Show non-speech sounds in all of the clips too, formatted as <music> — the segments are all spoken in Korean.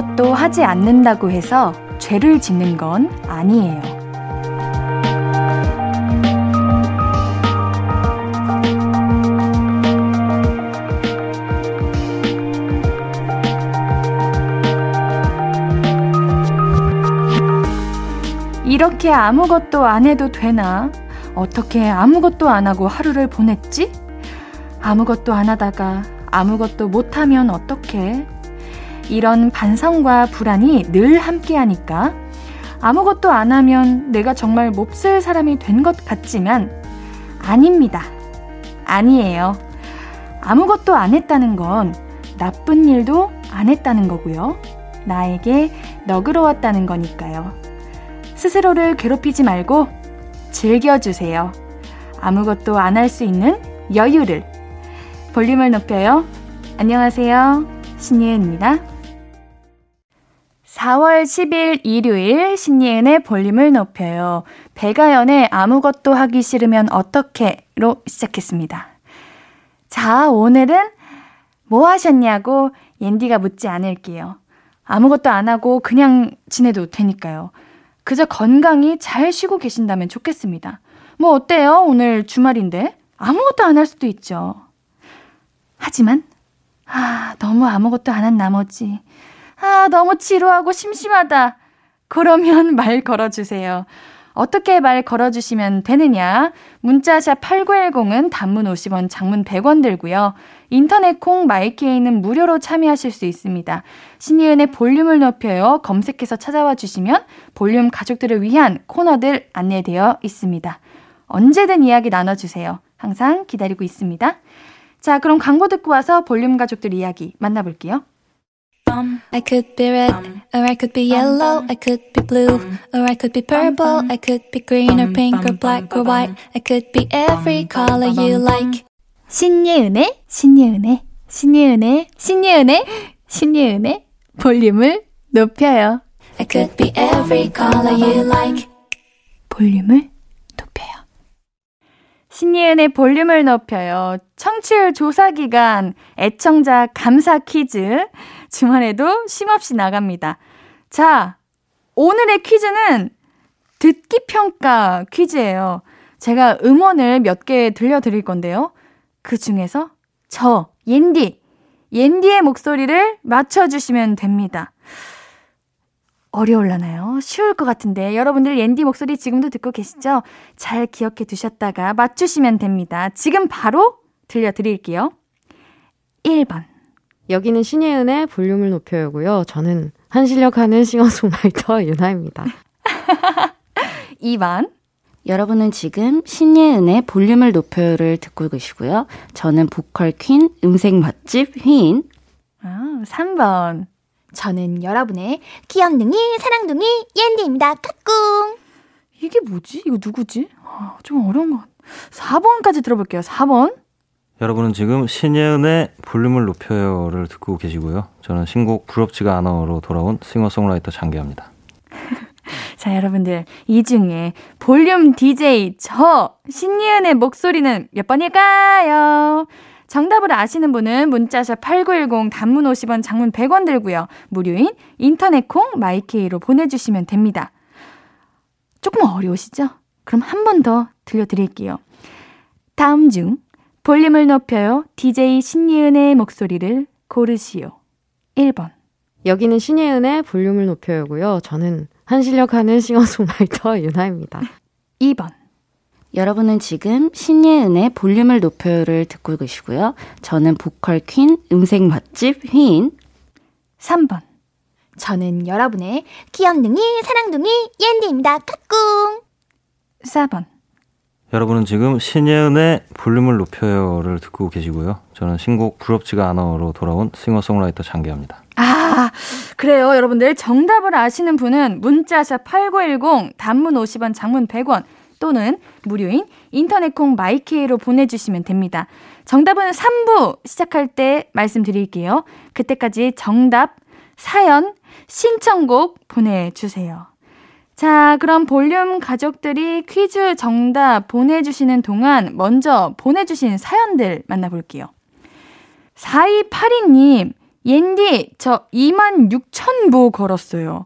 아무것도 하지 않는다고 해서 죄를 짓는 건 아니에요. 이렇게 아무것도 안 해도 되나? 어떻게 아무것도 안 하고 하루를 보냈지? 아무것도 안 하다가 아무것도 못하면 어떡해? 이런 반성과 불안이 늘 함께 하니까 아무것도 안 하면 내가 정말 몹쓸 사람이 된 것 같지만 아닙니다. 아니에요. 아무것도 안 했다는 건 나쁜 일도 안 했다는 거고요. 나에게 너그러웠다는 거니까요. 스스로를 괴롭히지 말고 즐겨주세요. 아무것도 안 할 수 있는 여유를. 볼륨을 높여요. 안녕하세요. 신예은입니다. 4월 10일 일요일 신예은의 볼륨을 높여요. 배가연의 아무것도 하기 싫으면 어떻게로 시작했습니다. 자, 오늘은 뭐 하셨냐고 옌디가 묻지 않을게요. 아무것도 안 하고 그냥 지내도 되니까요. 그저 건강히 잘 쉬고 계신다면 좋겠습니다. 뭐 어때요? 오늘 주말인데 아무것도 안 할 수도 있죠. 하지만 아, 너무 아무것도 안 한 나머지 아, 너무 지루하고 심심하다. 그러면 <laughs> 말 걸어주세요. 어떻게 말 걸어주시면 되느냐? 문자샵 8910은 단문 50원, 장문 100원 들고요. 인터넷 콩 마이케이는 무료로 참여하실 수 있습니다. 신이은의 볼륨을 높여요. 검색해서 찾아와 주시면 볼륨 가족들을 위한 코너들 안내되어 있습니다. 언제든 이야기 나눠주세요. 항상 기다리고 있습니다. 자, 그럼 광고 듣고 와서 볼륨 가족들 이야기 만나볼게요. I could be red, or I could be yellow, I could be blue, or I could be purple, I could be green or pink or black or white, I could be every color you like. 신예은의, 신예은의, 신예은의, 신예은의, 신예은의 볼륨을 높여요. I could be every color you like. 볼륨을 높여요. 신예은의 볼륨을 높여요. 청취율 조사 기간 애청자 감사 퀴즈. 주말에도 쉼없이 나갑니다. 자, 오늘의 퀴즈는 듣기 평가 퀴즈예요. 제가 음원을 몇 개 들려드릴 건데요. 그 중에서 저, 옌디, 옌디의 목소리를 맞춰주시면 됩니다. 어려울라나요? 쉬울 것 같은데 여러분들 옌디 목소리 지금도 듣고 계시죠? 잘 기억해 두셨다가 맞추시면 됩니다. 지금 바로 들려드릴게요. 1번 여기는 신예은의 볼륨을 높여요고요. 저는 한실력하는 싱어송라이터 <laughs> 유나입니다. 2번 <laughs> 여러분은 지금 신예은의 볼륨을 높여요를 듣고 계시고요. 저는 보컬 퀸, 음색 맛집 휘인. 아, 3번 저는 여러분의 귀염둥이, 사랑둥이, 옌디입니다. 까꿍! 이게 뭐지? 이거 누구지? 아, 좀 어려운 것 같아. 4번까지 들어볼게요. 4번. 여러분은 지금 신예은의 볼륨을 높여요를 듣고 계시고요. 저는 신곡 부럽지가 않아로 돌아온 싱어송라이터 장기합니다. <laughs> 자, 여러분들. 이 중에 볼륨 DJ 저 신예은의 목소리는 몇 번일까요? 정답을 아시는 분은 문자샵 8910 단문 50원 장문 100원 들고요. 무료인 인터넷 콩 마이케이로 보내주시면 됩니다. 조금 어려우시죠? 그럼 한 번 더 들려드릴게요. 다음 중 볼륨을 높여요. DJ 신예은의 목소리를 고르시오. 1번. 여기는 신예은의 볼륨을 높여요고요. 저는 한실력하는 싱어송라이터 <laughs> 유나입니다. 2번. 여러분은 지금 신예은의 볼륨을 높여요를 듣고 계시고요. 저는 보컬 퀸, 음색 맛집 휘인. 3번. 저는 여러분의 귀염둥이, 사랑둥이, 옌디입니다. 까꿍! 4번. 여러분은 지금 신예은의 볼륨을 높여요를 듣고 계시고요. 저는 신곡 부럽지가 않아로 돌아온 싱어송라이터 장기합니다. 아, 그래요. 여러분들 정답을 아시는 분은 문자샵 8910 단문 50원, 장문 100원 또는 무료인 인터넷 콩 마이케이로 보내주시면 됩니다. 정답은 3부 시작할 때 말씀드릴게요. 그때까지 정답, 사연, 신청곡 보내주세요. 자, 그럼 볼륨 가족들이 퀴즈 정답 보내주시는 동안 먼저 보내주신 사연들 만나볼게요. 4282님, 옌디, 저 2만 6천 보 걸었어요.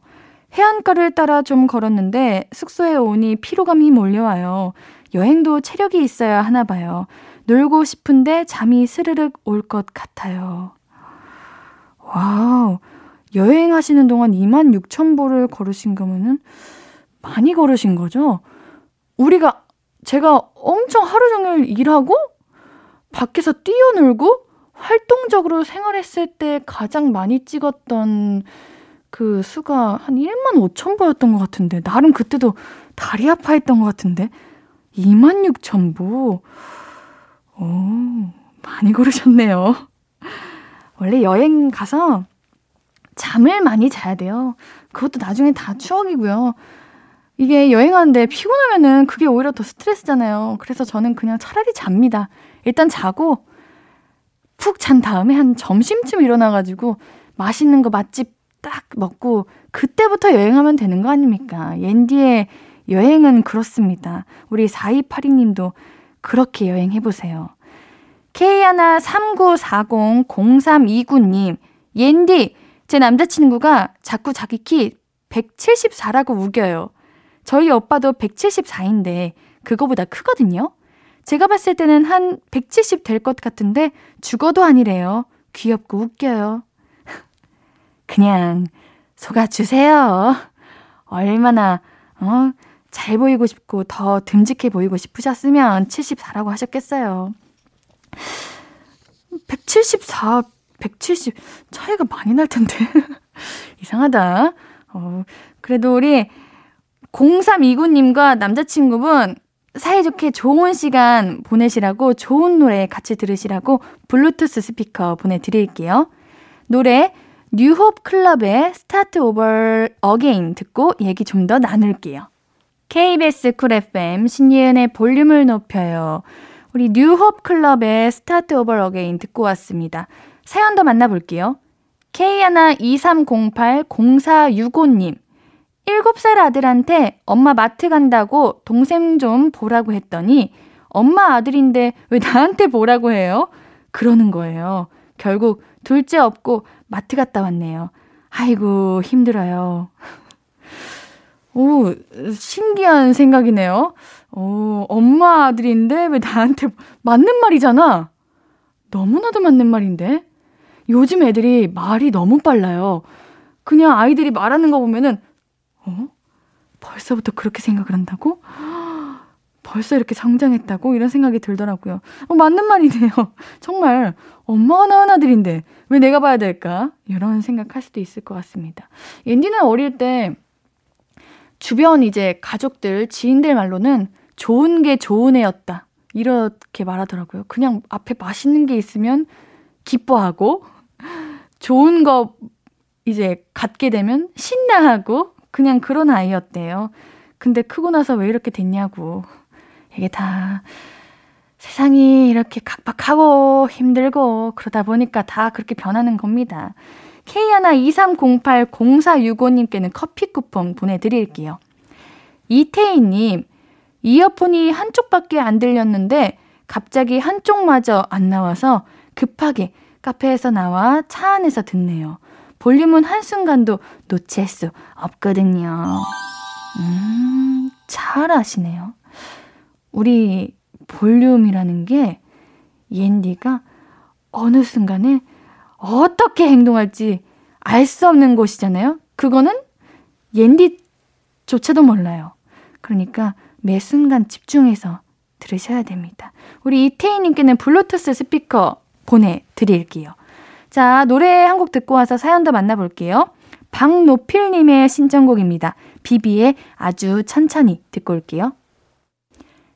해안가를 따라 좀 걸었는데 숙소에 오니 피로감이 몰려와요. 여행도 체력이 있어야 하나 봐요. 놀고 싶은데 잠이 스르륵 올 것 같아요. 와우. 여행하시는 동안 2만 6천 보를 걸으신 거면은 많이 걸으신 거죠? 우리가, 제가 엄청 하루 종일 일하고, 밖에서 뛰어놀고, 활동적으로 생활했을 때 가장 많이 찍었던 그 수가 한 1만 5천 보였던 것 같은데, 나름 그때도 다리 아파했던 것 같은데, 2만 6천 보. 오, 많이 걸으셨네요. 원래 여행 가서 잠을 많이 자야 돼요. 그것도 나중에 다 추억이고요. 이게 여행하는데 피곤하면은 그게 오히려 더 스트레스잖아요. 그래서 저는 그냥 차라리 잡니다. 일단 자고 푹 잔 다음에 한 점심쯤 일어나가지고 맛있는 거 맛집 딱 먹고 그때부터 여행하면 되는 거 아닙니까? 옌디의 여행은 그렇습니다. 우리 4282님도 그렇게 여행해보세요. K139400329님, 옌디, 제 남자친구가 자꾸 자기 키 174라고 우겨요. 저희 오빠도 174인데 그거보다 크거든요. 제가 봤을 때는 한 170 될 것 같은데 죽어도 아니래요. 귀엽고 웃겨요. <laughs> 그냥 속아 주세요. 얼마나 어, 잘 보이고 싶고 더 듬직해 보이고 싶으셨으면 74라고 하셨겠어요. 174, 170 차이가 많이 날 텐데. <laughs> 이상하다. 어, 그래도 우리 0329님과 남자친구분 사이좋게 좋은 시간 보내시라고 좋은 노래 같이 들으시라고 블루투스 스피커 보내드릴게요. 노래 New Hope Club의 Start Over Again 듣고 얘기 좀 더 나눌게요. KBS 쿨 FM 신예은의 볼륨을 높여요. 우리 New Hope Club의 Start Over Again 듣고 왔습니다. 사연 더 만나볼게요. K123080465님. 7살 아들한테 엄마 마트 간다고 동생 좀 보라고 했더니 엄마 아들인데 왜 나한테 보라고 해요? 그러는 거예요. 결국 둘째 없고 마트 갔다 왔네요. 아이고, 힘들어요. 오, 신기한 생각이네요. 오, 엄마 아들인데 왜 나한테 맞는 말이잖아. 너무나도 맞는 말인데. 요즘 애들이 말이 너무 빨라요. 그냥 아이들이 말하는 거 보면은 어? 벌써부터 그렇게 생각을 한다고? 벌써 이렇게 성장했다고? 이런 생각이 들더라고요. 어, 맞는 말이네요. <laughs> 정말 엄마가 낳은 아들인데 왜 내가 봐야 될까? 이런 생각할 수도 있을 것 같습니다. 옌디는 어릴 때 주변 이제 가족들, 지인들 말로는 좋은 게 좋은 애였다. 이렇게 말하더라고요. 그냥 앞에 맛있는 게 있으면 기뻐하고, 좋은 거 이제 갖게 되면 신나하고, 그냥 그런 아이였대요. 근데 크고 나서 왜 이렇게 됐냐고. 이게 다 세상이 이렇게 각박하고 힘들고 그러다 보니까 다 그렇게 변하는 겁니다. K123080465님께는 커피 쿠폰 보내드릴게요. 이태희님, 이어폰이 한쪽밖에 안 들렸는데 갑자기 한쪽마저 안 나와서 급하게 카페에서 나와 차 안에서 듣네요. 볼륨은 한순간도 놓칠 수 없거든요. 음, 잘하시네요. 우리 볼륨이라는 게 옌디가 어느 순간에 어떻게 행동할지 알 수 없는 곳이잖아요. 그거는 옌디조차도 몰라요. 그러니까 매 순간 집중해서 들으셔야 됩니다. 우리 이태희님께는 블루투스 스피커 보내드릴게요. 자, 노래 한 곡 듣고 와서 사연 더 만나볼게요. 박노필님의 신청곡입니다. 비비의 아주 천천히 듣고 올게요.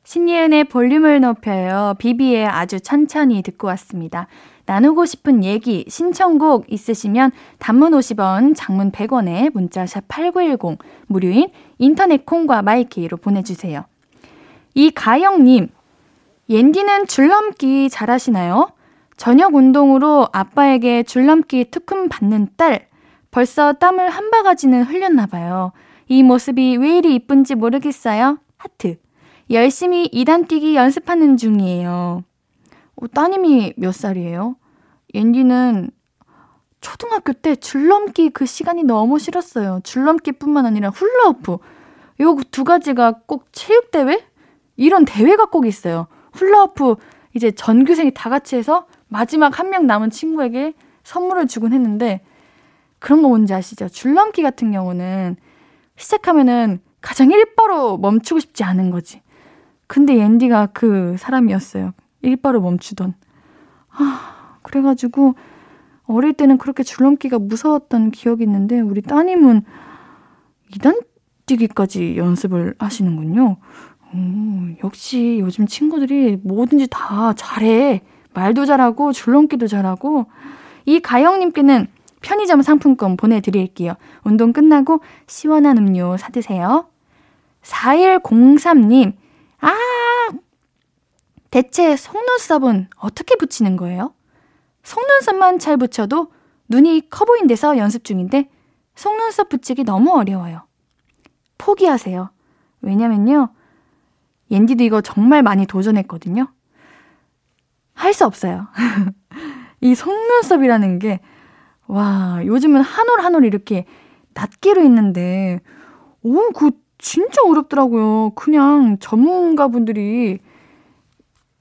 신예은의 볼륨을 높여요. 비비의 아주 천천히 듣고 왔습니다. 나누고 싶은 얘기, 신청곡 있으시면 단문 50원, 장문 100원에 문자샵 8910, 무료인 인터넷 콩과 마이케이로 보내주세요. 이가영님, 옌디는 줄넘기 잘하시나요? 저녁 운동으로 아빠에게 줄넘기 특훈 받는 딸, 벌써 땀을 한 바가지는 흘렸나 봐요. 이 모습이 왜 이리 이쁜지 모르겠어요. 하트. 열심히 2단 뛰기 연습하는 중이에요. 어, 따님이 몇 살이에요? 옌디는 초등학교 때 줄넘기 그 시간이 너무 싫었어요. 줄넘기뿐만 아니라 훌라후프. 요 두 가지가 꼭 체육대회? 이런 대회가 꼭 있어요. 훌라후프 이제 전교생이 다 같이 해서 마지막 한 명 남은 친구에게 선물을 주곤 했는데 그런 거 뭔지 아시죠? 줄넘기 같은 경우는 시작하면은 가장 일바로 멈추고 싶지 않은 거지. 근데 앤디가 그 사람이었어요. 일바로 멈추던. 아, 그래가지고 어릴 때는 그렇게 줄넘기가 무서웠던 기억이 있는데 우리 따님은 2단 뛰기까지 연습을 하시는군요. 오, 역시 요즘 친구들이 뭐든지 다 잘해. 말도 잘하고 줄넘기도 잘하고 이 가영님께는 편의점 상품권 보내드릴게요. 운동 끝나고 시원한 음료 사드세요. 4103님, 아! 대체 속눈썹은 어떻게 붙이는 거예요? 속눈썹만 잘 붙여도 눈이 커 보인 데서 연습 중인데 속눈썹 붙이기 너무 어려워요. 포기하세요. 왜냐면요. 옌디도 이거 정말 많이 도전했거든요. 할 수 없어요. <laughs> 이 속눈썹이라는 게, 와, 요즘은 한 올 한 올 이렇게 낱개로 있는데, 오, 그 진짜 어렵더라고요. 그냥 전문가 분들이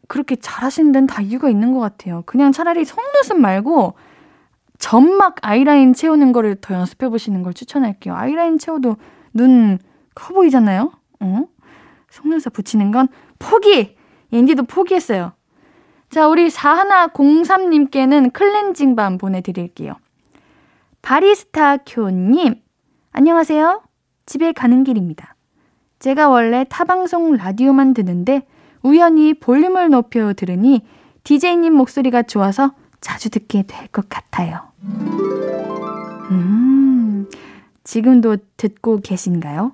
그렇게 잘하시는 데는 다 이유가 있는 것 같아요. 그냥 차라리 속눈썹 말고 점막 아이라인 채우는 거를 더 연습해 보시는 걸 추천할게요. 아이라인 채워도 눈 커 보이잖아요? 어? 속눈썹 붙이는 건 포기! 옌디도 포기했어요. 자, 우리 4103님께는 클렌징 밤 보내드릴게요. 바리스타 큐님, 안녕하세요. 집에 가는 길입니다. 제가 원래 타방송 라디오만 듣는데 우연히 볼륨을 높여 들으니 DJ님 목소리가 좋아서 자주 듣게 될 것 같아요. 음, 지금도 듣고 계신가요?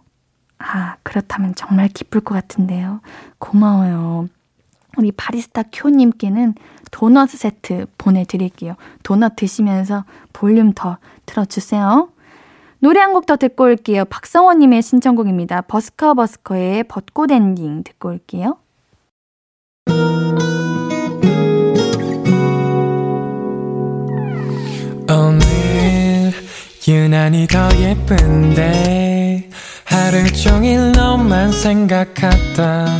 아, 그렇다면 정말 기쁠 것 같은데요. 고마워요. 우리 바리스타 쿄님께는 도넛 세트 보내드릴게요. 도넛 드시면서 볼륨 더 들어주세요. 노래 한 곡 더 듣고 올게요. 박성원님의 신청곡입니다. 버스커 버스커의 벚꽃 엔딩 듣고 올게요. 오늘 유난히 더 예쁜데 하루 종일 너만 생각하다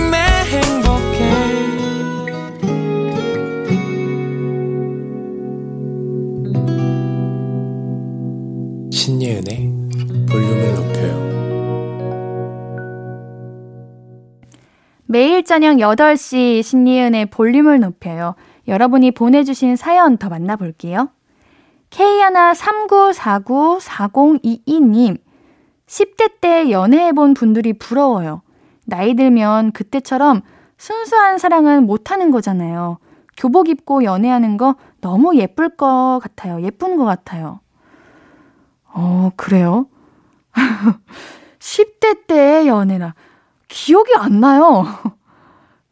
매일 저녁 8시 신예은의 볼륨을 높여요. 여러분이 보내주신 사연 더 만나볼게요. K139494022님, 10대 때 연애해본 분들이 부러워요. 나이 들면 그때처럼 순수한 사랑은 못하는 거잖아요. 교복 입고 연애하는 거 너무 예쁠 것 같아요. 예쁜 것 같아요. 어, 그래요? <laughs> 10대 때의 연애라. 기억이 안 나요.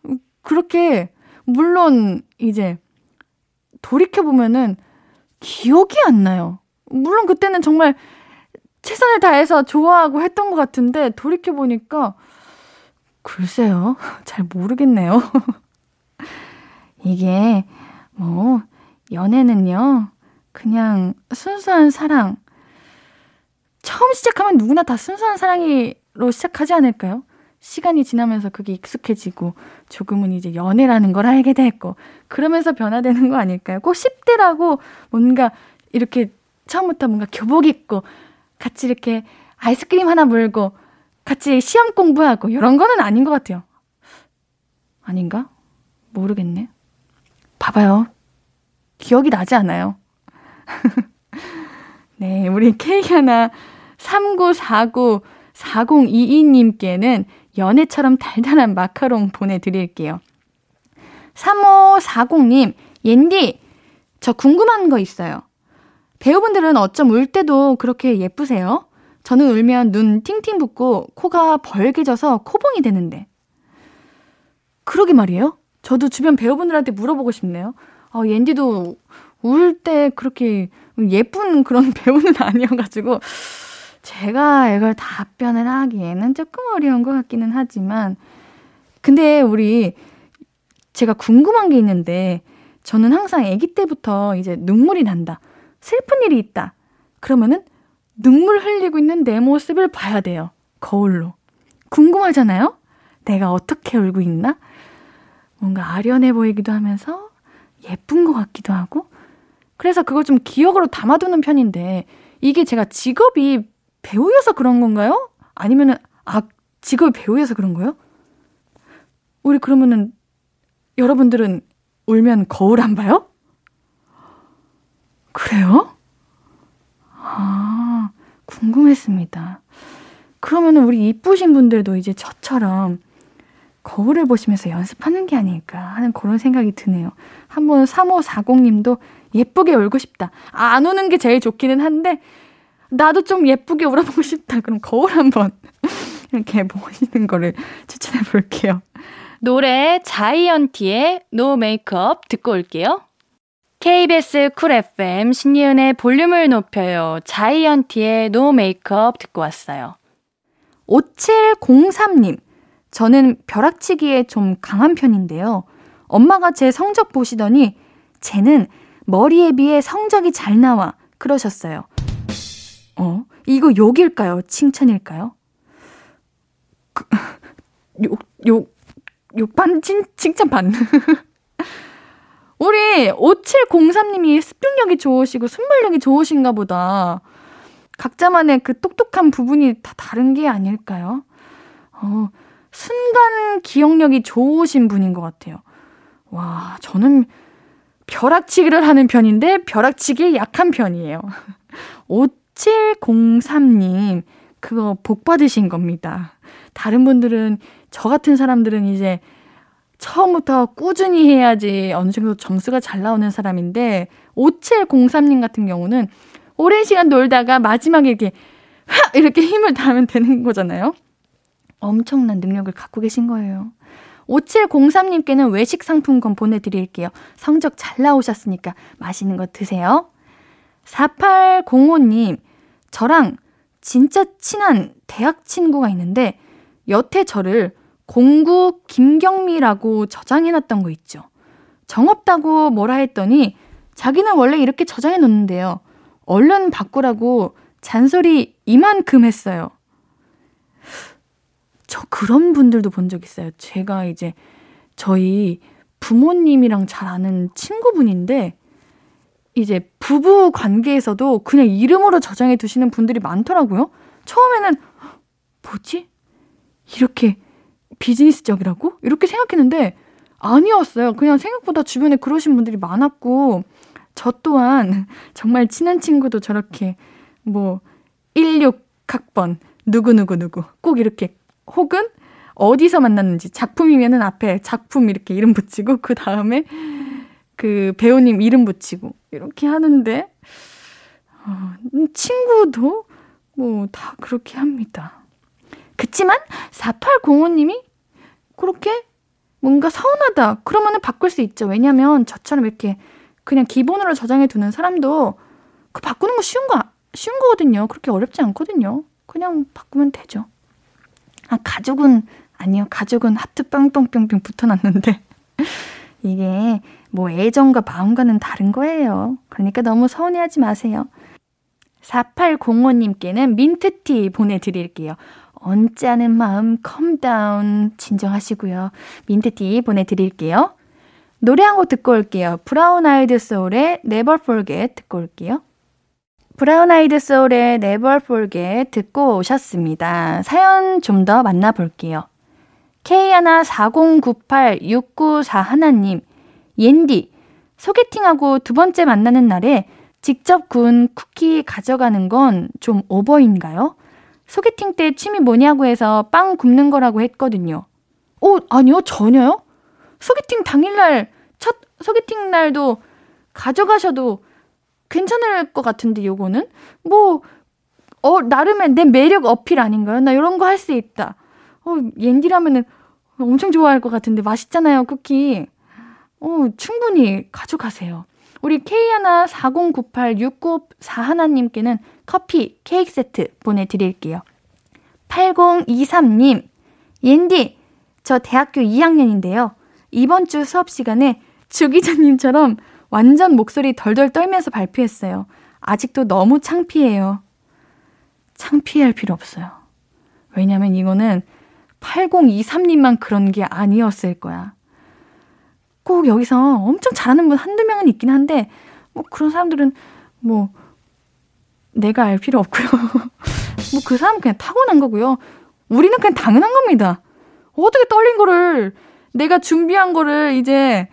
<laughs> 그렇게, 물론, 이제, 돌이켜보면은, 기억이 안 나요. 물론 그때는 정말 최선을 다해서 좋아하고 했던 것 같은데, 돌이켜보니까, 글쎄요. <laughs> 잘 모르겠네요. <laughs> 이게, 뭐, 연애는요, 그냥 순수한 사랑. 처음 시작하면 누구나 다 순수한 사랑으로 시작하지 않을까요? 시간이 지나면서 그게 익숙해지고 조금은 이제 연애라는 걸 알게 됐고 그러면서 변화되는 거 아닐까요? 꼭 10대라고 뭔가 이렇게 처음부터 뭔가 교복 입고 같이 이렇게 아이스크림 하나 물고 같이 시험 공부하고 이런 거는 아닌 것 같아요. 아닌가? 모르겠네. 봐봐요. 기억이 나지 않아요. <laughs> 네, 우리 K 하나 3949 4022님께는 연애처럼 달달한 마카롱 보내드릴게요. 3540님, 옌디, 저 궁금한 거 있어요. 배우분들은 어쩜 울 때도 그렇게 예쁘세요? 저는 울면 눈 팅팅 붓고 코가 벌개져서 코봉이 되는데. 그러게 말이에요. 저도 주변 배우분들한테 물어보고 싶네요. 어, 옌디도 울 때 그렇게 예쁜 그런 <laughs> 배우는 아니어가지고 제가 이걸 답변을 하기에는 조금 어려운 것 같기는 하지만 근데 우리 제가 궁금한 게 있는데 저는 항상 아기 때부터 이제 눈물이 난다. 슬픈 일이 있다. 그러면은 눈물 흘리고 있는 내 모습을 봐야 돼요. 거울로. 궁금하잖아요? 내가 어떻게 울고 있나? 뭔가 아련해 보이기도 하면서 예쁜 것 같기도 하고. 그래서 그걸 좀 기억으로 담아두는 편인데, 이게 제가 직업이 배우여서 그런 건가요? 아니면은, 아, 직업이 배우여서 그런 거예요? 우리 그러면은, 여러분들은 울면 거울 안 봐요? 그래요? 아, 궁금했습니다. 그러면은 우리 이쁘신 분들도 이제 저처럼 거울을 보시면서 연습하는 게 아닐까 하는 그런 생각이 드네요. 한번 3540님도 예쁘게 울고 싶다. 아, 안 우는 게 제일 좋기는 한데, 나도 좀 예쁘게 울어보고 싶다. 그럼 거울 한번 <laughs> 이렇게 보시는 거를 추천해 볼게요. 노래 자이언티의 No Make Up 듣고 올게요. KBS 쿨 FM 신예은의 볼륨을 높여요. 자이언티의 No Make Up 듣고 왔어요. 5703님. 저는 벼락치기에 좀 강한 편인데요. 엄마가 제 성적 보시더니 쟤는 머리에 비해 성적이 잘 나와 그러셨어요. 어? 이거 욕일까요? 칭찬일까요? 그, <laughs> 욕, 욕, 욕반, 칭, 칭찬반. <laughs> 우리 5703님이 습득력이 좋으시고 순발력이 좋으신가 보다. 각자만의 그 똑똑한 부분이 다 다른 게 아닐까요? 어, 순간 기억력이 좋으신 분인 것 같아요. 와, 저는 벼락치기를 하는 편인데 벼락치기에 약한 편이에요. <laughs> 5703님, 그거 복 받으신 겁니다. 다른 분들은, 저 같은 사람들은 이제 처음부터 꾸준히 해야지 어느 정도 점수가 잘 나오는 사람인데, 5703님 같은 경우는 오랜 시간 놀다가 마지막에 이렇게, 하! 이렇게 힘을 다하면 되는 거잖아요. 엄청난 능력을 갖고 계신 거예요. 5703님께는 외식 상품권 보내드릴게요. 성적 잘 나오셨으니까 맛있는 거 드세요. 4805님, 저랑 진짜 친한 대학 친구가 있는데 여태 저를 공구 김경미라고 저장해놨던 거 있죠. 정없다고 뭐라 했더니 자기는 원래 이렇게 저장해 놓는데요. 얼른 바꾸라고 잔소리 이만큼 했어요. 저 그런 분들도 본 적 있어요. 제가 이제 저희 부모님이랑 잘 아는 친구분인데 이제 부부 관계에서도 그냥 이름으로 저장해 두시는 분들이 많더라고요. 처음에는 뭐지? 이렇게 비즈니스적이라고? 이렇게 생각했는데 아니었어요. 그냥 생각보다 주변에 그러신 분들이 많았고 저 또한 <laughs> 정말 친한 친구도 저렇게 뭐 16학번 누구누구누구 꼭 이렇게 혹은 어디서 만났는지 작품이면은 앞에 작품 이렇게 이름 붙이고 그 다음에 그 배우님 이름 붙이고 이렇게 하는데 어, 친구도 뭐 다 그렇게 합니다. 그치만 4805님이 그렇게 뭔가 서운하다 그러면은 바꿀 수 있죠. 왜냐면 저처럼 이렇게 그냥 기본으로 저장해 두는 사람도 그 바꾸는 거 쉬운 거 쉬운 거거든요. 그렇게 어렵지 않거든요. 그냥 바꾸면 되죠. 아, 가족은, 아니요. 가족은 하트 빵빵뿅뿅 붙어놨는데. <laughs> 이게 뭐 애정과 마음과는 다른 거예요. 그러니까 너무 서운해하지 마세요. 4805님께는 민트티 보내드릴게요. 언짢은 마음 calm down 진정하시고요. 민트티 보내드릴게요. 노래 한 곡 듣고 올게요. 브라운 아이드 소울의 Never Forget 듣고 올게요. 브라운 아이드 소울의 Never Forget 듣고 오셨습니다. 사연 좀 더 만나볼게요. K140986941 하나님, 옌디, 소개팅하고 두 번째 만나는 날에 직접 구운 쿠키 가져가는 건 좀 오버인가요? 소개팅 때 취미 뭐냐고 해서 빵 굽는 거라고 했거든요. 오, 아니요, 전혀요? 소개팅 당일날, 첫 소개팅 날도 가져가셔도 괜찮을 것 같은데 요거는 뭐 어, 나름의 내 매력 어필 아닌가요? 나 이런 거 할 수 있다. 어, 옌디라면은 엄청 좋아할 것 같은데 맛있잖아요, 쿠키. 어, 충분히 가져가세요. 우리 K140986941님께는 커피, 케이크 세트 보내드릴게요. 8023님, 옌디, 저 대학교 2학년인데요. 이번 주 수업 시간에 주 기자님처럼 완전 목소리 덜덜 떨면서 발표했어요. 아직도 너무 창피해요. 창피할 필요 없어요. 왜냐면 이거는 8023님만 그런 게 아니었을 거야. 꼭 여기서 엄청 잘하는 분 한두 명은 있긴 한데, 뭐 그런 사람들은 뭐, 내가 알 필요 없고요. <laughs> 뭐 그 사람은 그냥 타고난 거고요. 우리는 그냥 당연한 겁니다. 어떻게 떨린 거를, 내가 준비한 거를 이제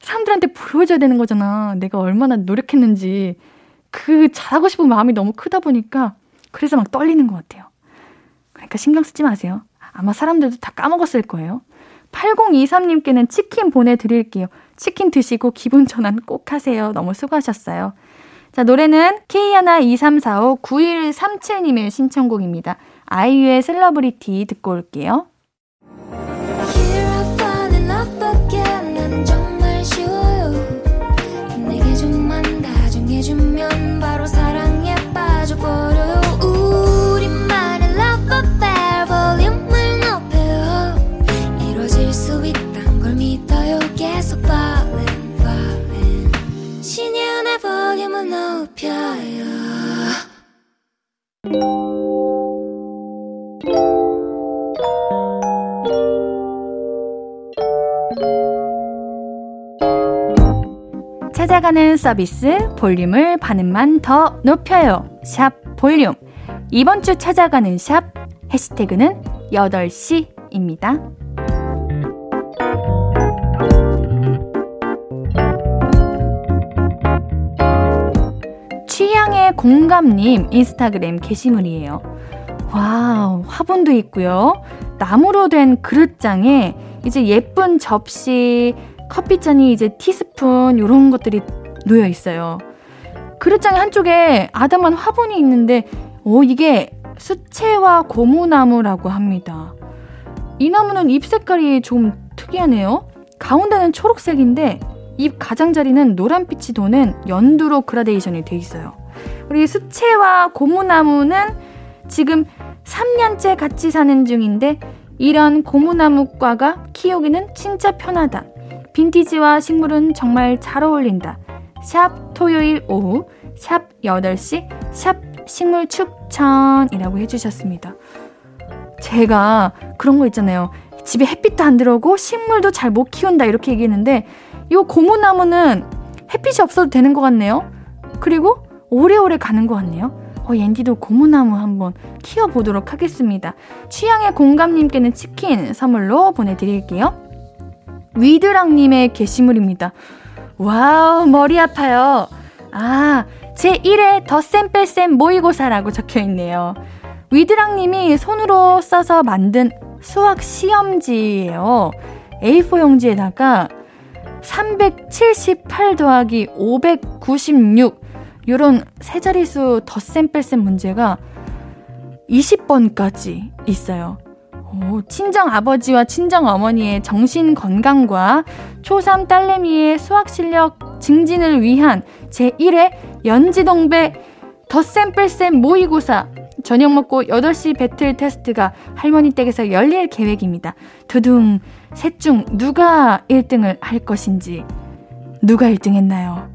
사람들한테 보여줘야 되는 거잖아. 내가 얼마나 노력했는지. 그 잘하고 싶은 마음이 너무 크다 보니까 그래서 막 떨리는 것 같아요. 그러니까 신경 쓰지 마세요. 아마 사람들도 다 까먹었을 거예요. 8023님께는 치킨 보내드릴게요. 치킨 드시고 기분 전환 꼭 하세요. 너무 수고하셨어요. 자, 노래는 K123459137님의 신청곡입니다. 아이유의 셀러브리티 듣고 올게요. 서비스 볼륨을 반음만 더 높여요. 샵 볼륨. 이번 주 찾아가는 샵 해시태그는 접시입니다. 취향의 공감님 인스타그램 게시물이에요. 와우, 화분도 있고요. 나무로 된 그릇장에 이제 예쁜 접시, 커피잔이 이제 티스푼 이런 것들이 놓여 있어요. 그릇장 한쪽에 아담한 화분이 있는데 오 이게 수채화 고무나무라고 합니다. 이 나무는 잎 색깔이 좀 특이하네요. 가운데는 초록색인데 잎 가장자리는 노란빛이 도는 연두로 그라데이션이 돼 있어요. 우리 수채화 고무나무는 지금 3년째 같이 사는 중인데 이런 고무나무과가 키우기는 진짜 편하다. 빈티지와 식물은 정말 잘 어울린다. 샵 토요일 오후 샵 8시 샵 식물 추천이라고 해주셨습니다. 제가 그런 거 있잖아요. 집에 햇빛도 안 들어오고 식물도 잘 못 키운다 이렇게 얘기했는데 이 고무나무는 햇빛이 없어도 되는 것 같네요. 그리고 오래오래 가는 것 같네요. 어, 옌디도 고무나무 한번 키워보도록 하겠습니다. 취향의 공감님께는 치킨 선물로 보내드릴게요. 위드랑님의 게시물입니다. 와우, 머리 아파요. 아, 제 1회 덧셈 뺄셈 모의고사라고 적혀 있네요. 위드랑님이 손으로 써서 만든 수학 시험지예요. A4 용지에다가 378 더하기 596 요런 세 자릿수 덧셈 뺄셈 문제가 20번까지 있어요. 오, 친정 아버지와 친정 어머니의 정신 건강과 초3 딸내미의 수학 실력 증진을 위한 제1회 연지동배 덧셈 뺄셈 모의고사 저녁 먹고 8시 배틀 테스트가 할머니 댁에서 열릴 계획입니다. 두둥, 셋 중 누가 1등을 할 것인지, 누가 1등 했나요?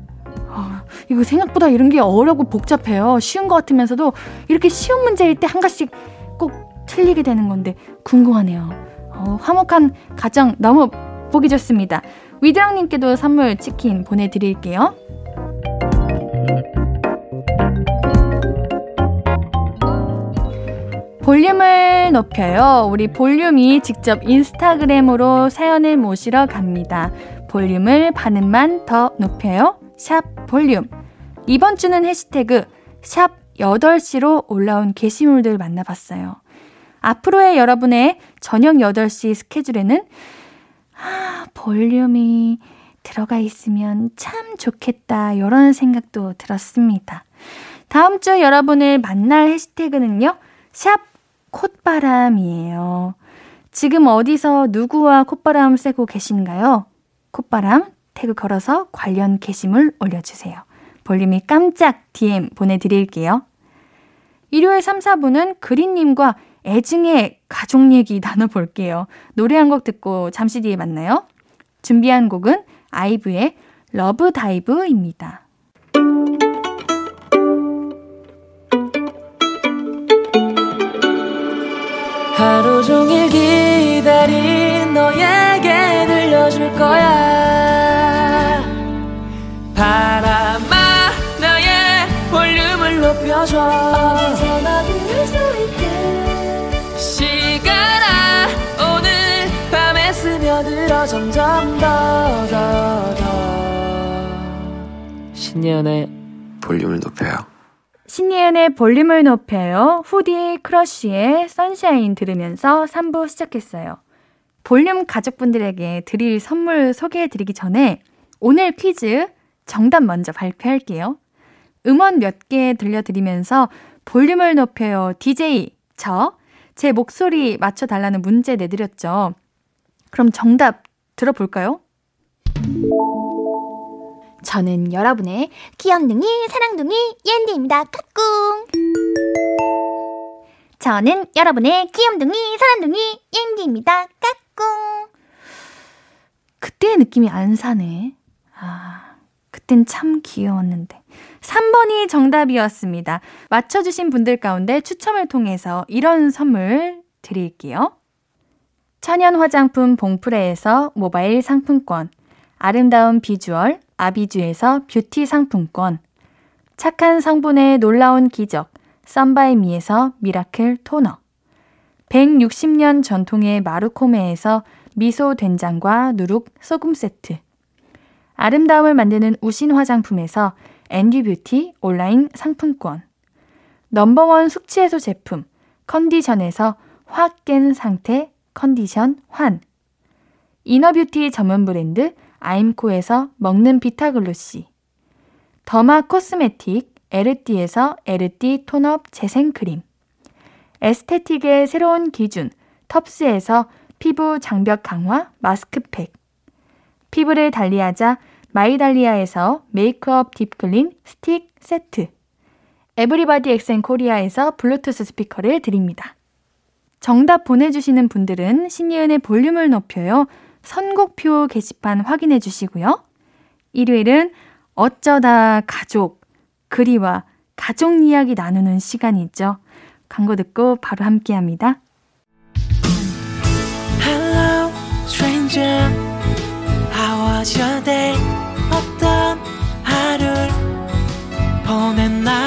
어, 이거 생각보다 이런 게 어렵고 복잡해요. 쉬운 것 같으면서도 이렇게 쉬운 문제일 때 한 가지씩 꼭 틀리게 되는 건데 궁금하네요. 어, 화목한 가정 너무 보기 좋습니다. 위드랑님께도 선물 치킨 보내드릴게요. 볼륨을 높여요. 우리 볼륨이 직접 인스타그램으로 사연을 모시러 갑니다. 볼륨을 반음만 더 높여요. 샵 볼륨. 이번 주는 해시태그 샵 8시로 올라온 게시물들 만나봤어요. 앞으로의 여러분의 저녁 8시 스케줄에는 아, 볼륨이 들어가 있으면 참 좋겠다. 이런 생각도 들었습니다. 다음 주 여러분을 만날 해시태그는요. 샵 콧바람이에요. 지금 어디서 누구와 콧바람 쐬고 계신가요? 콧바람 태그 걸어서 관련 게시물 올려주세요. 볼륨이 깜짝 DM 보내드릴게요. 일요일 3, 4부는 그린님과 애증의 가족 얘기 <laughs> 나눠볼게요. 노래 한 곡 듣고 잠시 뒤에 만나요. 준비한 곡은 아이브의 LOVE DIVE입니다. 하루 종일 기다린 너에게 들려줄 거야 바람아 나의 볼륨을 높여줘 점점 더 더 더 신예은의 볼륨을 높여요 신예은의 볼륨을 높여요. 후디 크러쉬의 Sunshine 들으면서 3부 시작했어요. 볼륨 가족분들에게 드릴 선물 소개해드리기 전에 오늘 퀴즈 정답 먼저 발표할게요. 음원 몇 개 들려드리면서 볼륨을 높여요. DJ 저, 제 목소리 맞춰달라는 문제 내드렸죠. 그럼 정답 들어볼까요? 저는 여러분의 귀염둥이, 사랑둥이, 옌디입니다. 까꿍! 저는 여러분의 귀염둥이, 사랑둥이, 옌디입니다. 까꿍! 그때의 느낌이 안 사네. 아, 그땐 참 귀여웠는데. 3번이 정답이었습니다. 맞춰주신 분들 가운데 추첨을 통해서 이런 선물 드릴게요. 천연 화장품 봉프레에서 모바일 상품권, 아름다운 비주얼 아비주에서 뷰티 상품권, 착한 성분의 놀라운 기적 썬바이미에서 미라클 토너, 160년 전통의 마루코메에서 미소 된장과 누룩 소금 세트, 아름다움을 만드는 우신 화장품에서 앤듀뷰티 온라인 상품권, 넘버원 숙취해소 제품 컨디션에서 확 깬 상태 컨디션 환, 이너뷰티 전문 브랜드 아임코에서 먹는 비타글루시, 더마 코스메틱 에르띠에서 에르띠 톤업 재생크림, 에스테틱의 새로운 기준 텁스에서 피부 장벽 강화 마스크팩, 피부를 달리하자 마이달리아에서 메이크업 딥클린 스틱 세트, 에브리바디 엑센 코리아에서 블루투스 스피커를 드립니다. 정답 보내주시는 분들은 신예은의 볼륨을 높여요. 선곡표 게시판 확인해 주시고요. 일요일은 어쩌다 가족, 그리와 가족 이야기 나누는 시간이 있죠. 광고 듣고 바로 함께 합니다. Hello, stranger. How was your day? 어떤 하루를? 그때의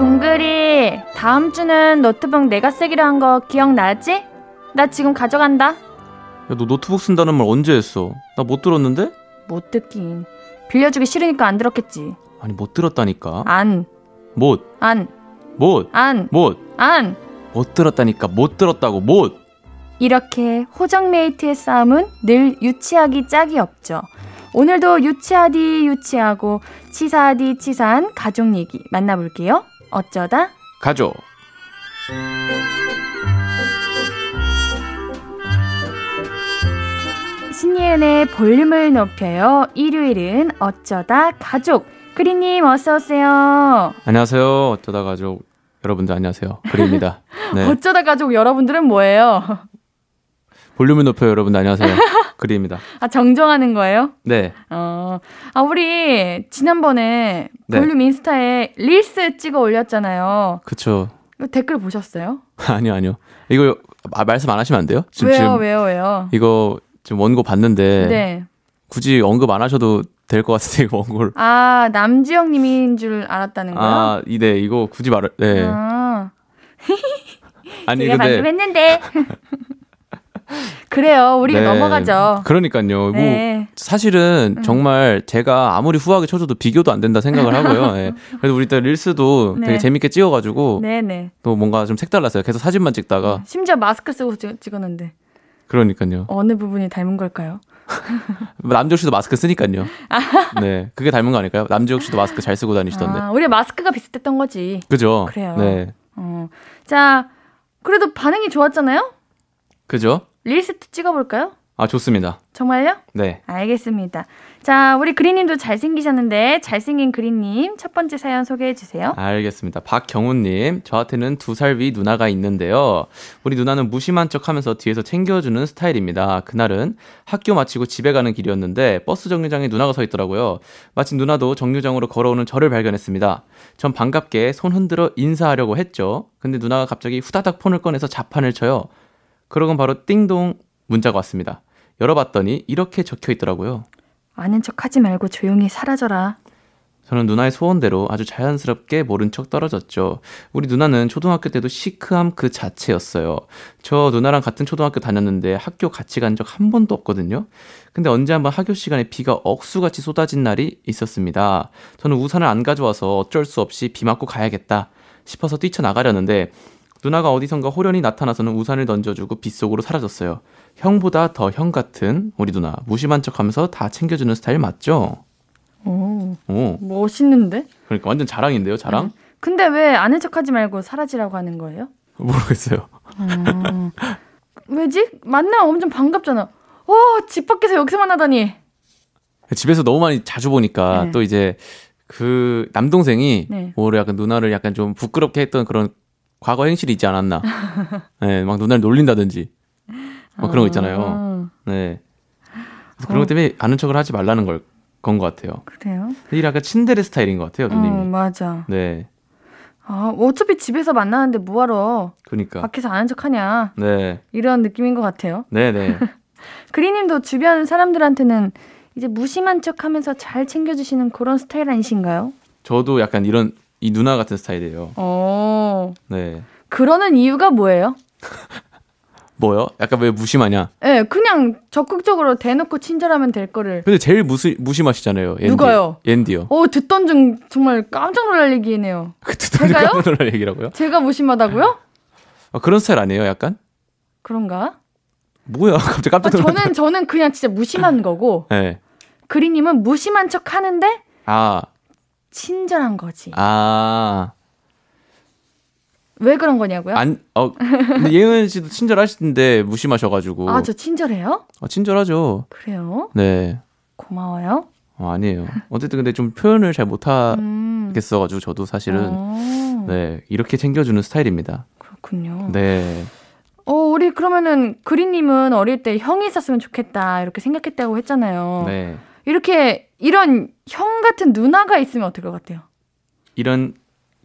동글이 다음 주는 노트북 내가 쓰기로 한 거 기억나지? 나 지금 가져간다. 야, 너 노트북 쓴다는 말 언제 했어? 나 못 들었는데? 못 듣긴. 빌려주기 싫으니까 안 들었겠지. 아니, 못 들었다니까. 안, 못, 안, 못, 안, 못, 안. 못 들었다니까. 못 들었다고, 못! 이렇게 호정메이트의 싸움은 늘 유치하기 짝이 없죠. 오늘도 유치하디 유치하고 치사하디 치사한 가족 얘기 만나볼게요. 어쩌다 가족. 신예은의 볼륨을 높여요. 일요일은 어쩌다 가족. 그리님 어서 오세요. 안녕하세요. 어쩌다 가족. 여러분들 안녕하세요. 그리입니다. <laughs> 네. 어쩌다 가족 여러분들은 뭐예요? 볼륨을 높여요. 여러분들 안녕하세요. <laughs> 그리입니다. 아 정정하는 거예요? 네. 어, 아 우리 지난번에 네. 볼륨 인스타에 릴스 찍어 올렸잖아요. 그쵸. 이거 댓글 보셨어요? <laughs> 아니요, 아니요. 이거 아, 말씀 안 하시면 안 돼요? 지금, 왜요, 지금 왜요, 왜요? 이거 지금 원고 봤는데 네. 굳이 언급 안 하셔도 될 것 같은데 이거 원고를. 아, 남지영 님인 줄 알았다는 거요? 아, 이네 이거 굳이 말을 네. 아, <laughs> 아니 제가 근데 말씀했는데. 그래요. 우리가 네. 넘어가죠. 그러니까요. 뭐 네. 사실은 정말 제가 아무리 후하게 쳐줘도 비교도 안 된다 생각을 하고요. 예. 그래도 우리 때 릴스도 네. 되게 재밌게 찍어가지고 네네. 또 뭔가 좀 색달랐어요. 계속 사진만 찍다가 심지어 마스크 쓰고 찍- 찍었는데 그러니까요. 어느 부분이 닮은 걸까요? <laughs> 남지혁 씨도 마스크 쓰니까요. <laughs> 네, 그게 닮은 거 아닐까요? 남지혁 씨도 마스크 잘 쓰고 다니시던데. 아, 우리 마스크가 비슷했던 거지. 그죠? 그래요. 네, 어. 자, 그래도 반응이 좋았잖아요? 그죠? 릴스트 찍어볼까요? 아 좋습니다. 정말요? 네, 알겠습니다. 자, 우리 그린님도 잘생기셨는데 잘생긴 그린님 첫 번째 사연 소개해 주세요. 알겠습니다. 박경훈님, 저한테는 두 살 위 누나가 있는데요. 우리 누나는 무심한 척 하면서 뒤에서 챙겨주는 스타일입니다. 그날은 학교 마치고 집에 가는 길이었는데 버스 정류장에 누나가 서 있더라고요. 마침 누나도 정류장으로 걸어오는 저를 발견했습니다. 전 반갑게 손 흔들어 인사하려고 했죠. 근데 누나가 갑자기 후다닥 폰을 꺼내서 자판을 쳐요. 그러곤 바로 띵동 문자가 왔습니다. 열어봤더니 이렇게 적혀 있더라고요. 아는 척 하지 말고 조용히 사라져라. 저는 누나의 소원대로 아주 자연스럽게 모른 척 떨어졌죠. 우리 누나는 초등학교 때도 시크함 그 자체였어요. 저 누나랑 같은 초등학교 다녔는데 학교 같이 간 적 한 번도 없거든요. 근데 언제 한번 학교 시간에 비가 억수같이 쏟아진 날이 있었습니다. 저는 우산을 안 가져와서 어쩔 수 없이 비 맞고 가야겠다 싶어서 뛰쳐나가려는데 누나가 어디선가 호련히 나타나서는 우산을 던져주고 빗속으로 사라졌어요. 형보다 더 형 같은 우리 누나 무심한 척하면서 다 챙겨주는 스타일 맞죠? 오, 오. 멋있는데? 그러니까 완전 자랑인데요, 자랑? 근데 왜 아는 척 하지 말고 사라지라고 하는 거예요? 모르겠어요. 음. 왜지? 만나면 엄청 반갑잖아. 어, 집 밖에서 여기서 만나다니. 집에서 너무 많이 자주 보니까 네. 또 이제 그 남동생이 네. 오히려 약간 누나를 약간 좀 부끄럽게 했던 그런 과거 행실이 있지 않았나. <laughs> 네, 막 누나를 놀린다든지. 막 그런 거 있잖아요. 아, 네. 그래서 그런 것 때문에 아는 척을 하지 말라는 걸 건 것 같아요. 그래요? 이 약간 친데레 스타일인 것 같아요, 어, 누님이. 맞아. 네. 아, 어차피 집에서 만나는데 뭐하러 그러니까. 밖에서 아는 척 하냐. 네. 이런 느낌인 것 같아요. 네, 네. <laughs> 그리님도 주변 사람들한테는 이제 무심한 척 하면서 잘 챙겨주시는 그런 스타일 아니신가요? 저도 약간 이런 이 누나 같은 스타일이에요. 어, 네. 그러는 이유가 뭐예요? <laughs> 뭐요? 약간 왜 무심하냐? 예, 네, 그냥 적극적으로 대놓고 친절하면 될 거를. 근데 제일 무시, 무심하시잖아요. 옌디. 누가요? 옌디요. 어, 듣던 중 정말 깜짝 놀랄 얘기네요. <laughs> 그 듣던 제가요? 깜짝 놀랄 얘기라고요? 제가 무심하다고요? <laughs> 아, 그런 스타일 아니에요, 약간? 그런가? 뭐야, 갑자기 아, 깜짝 놀랐 저는 저는 그냥 진짜 무심한 거고 네. 그리님은 무심한 척 하는데 아, 친절한 거지. 아, 왜 그런 거냐고요? 안, 어, 근데 예은 씨도 친절하시던데 무심하셔가지고. 아, 저 친절해요? 어, 친절하죠. 그래요? 네. 고마워요. 어, 아니에요. 어쨌든 근데 좀 표현을 잘 음. 못하겠어가지고 저도 사실은 어, 네 이렇게 챙겨주는 스타일입니다. 그렇군요. 네. 어, 우리 그러면은 그리님은 어릴 때 형이 있었으면 좋겠다 이렇게 생각했다고 했잖아요. 네. 이렇게 이런 형 같은 누나가 있으면 어떨 것 같아요? 이런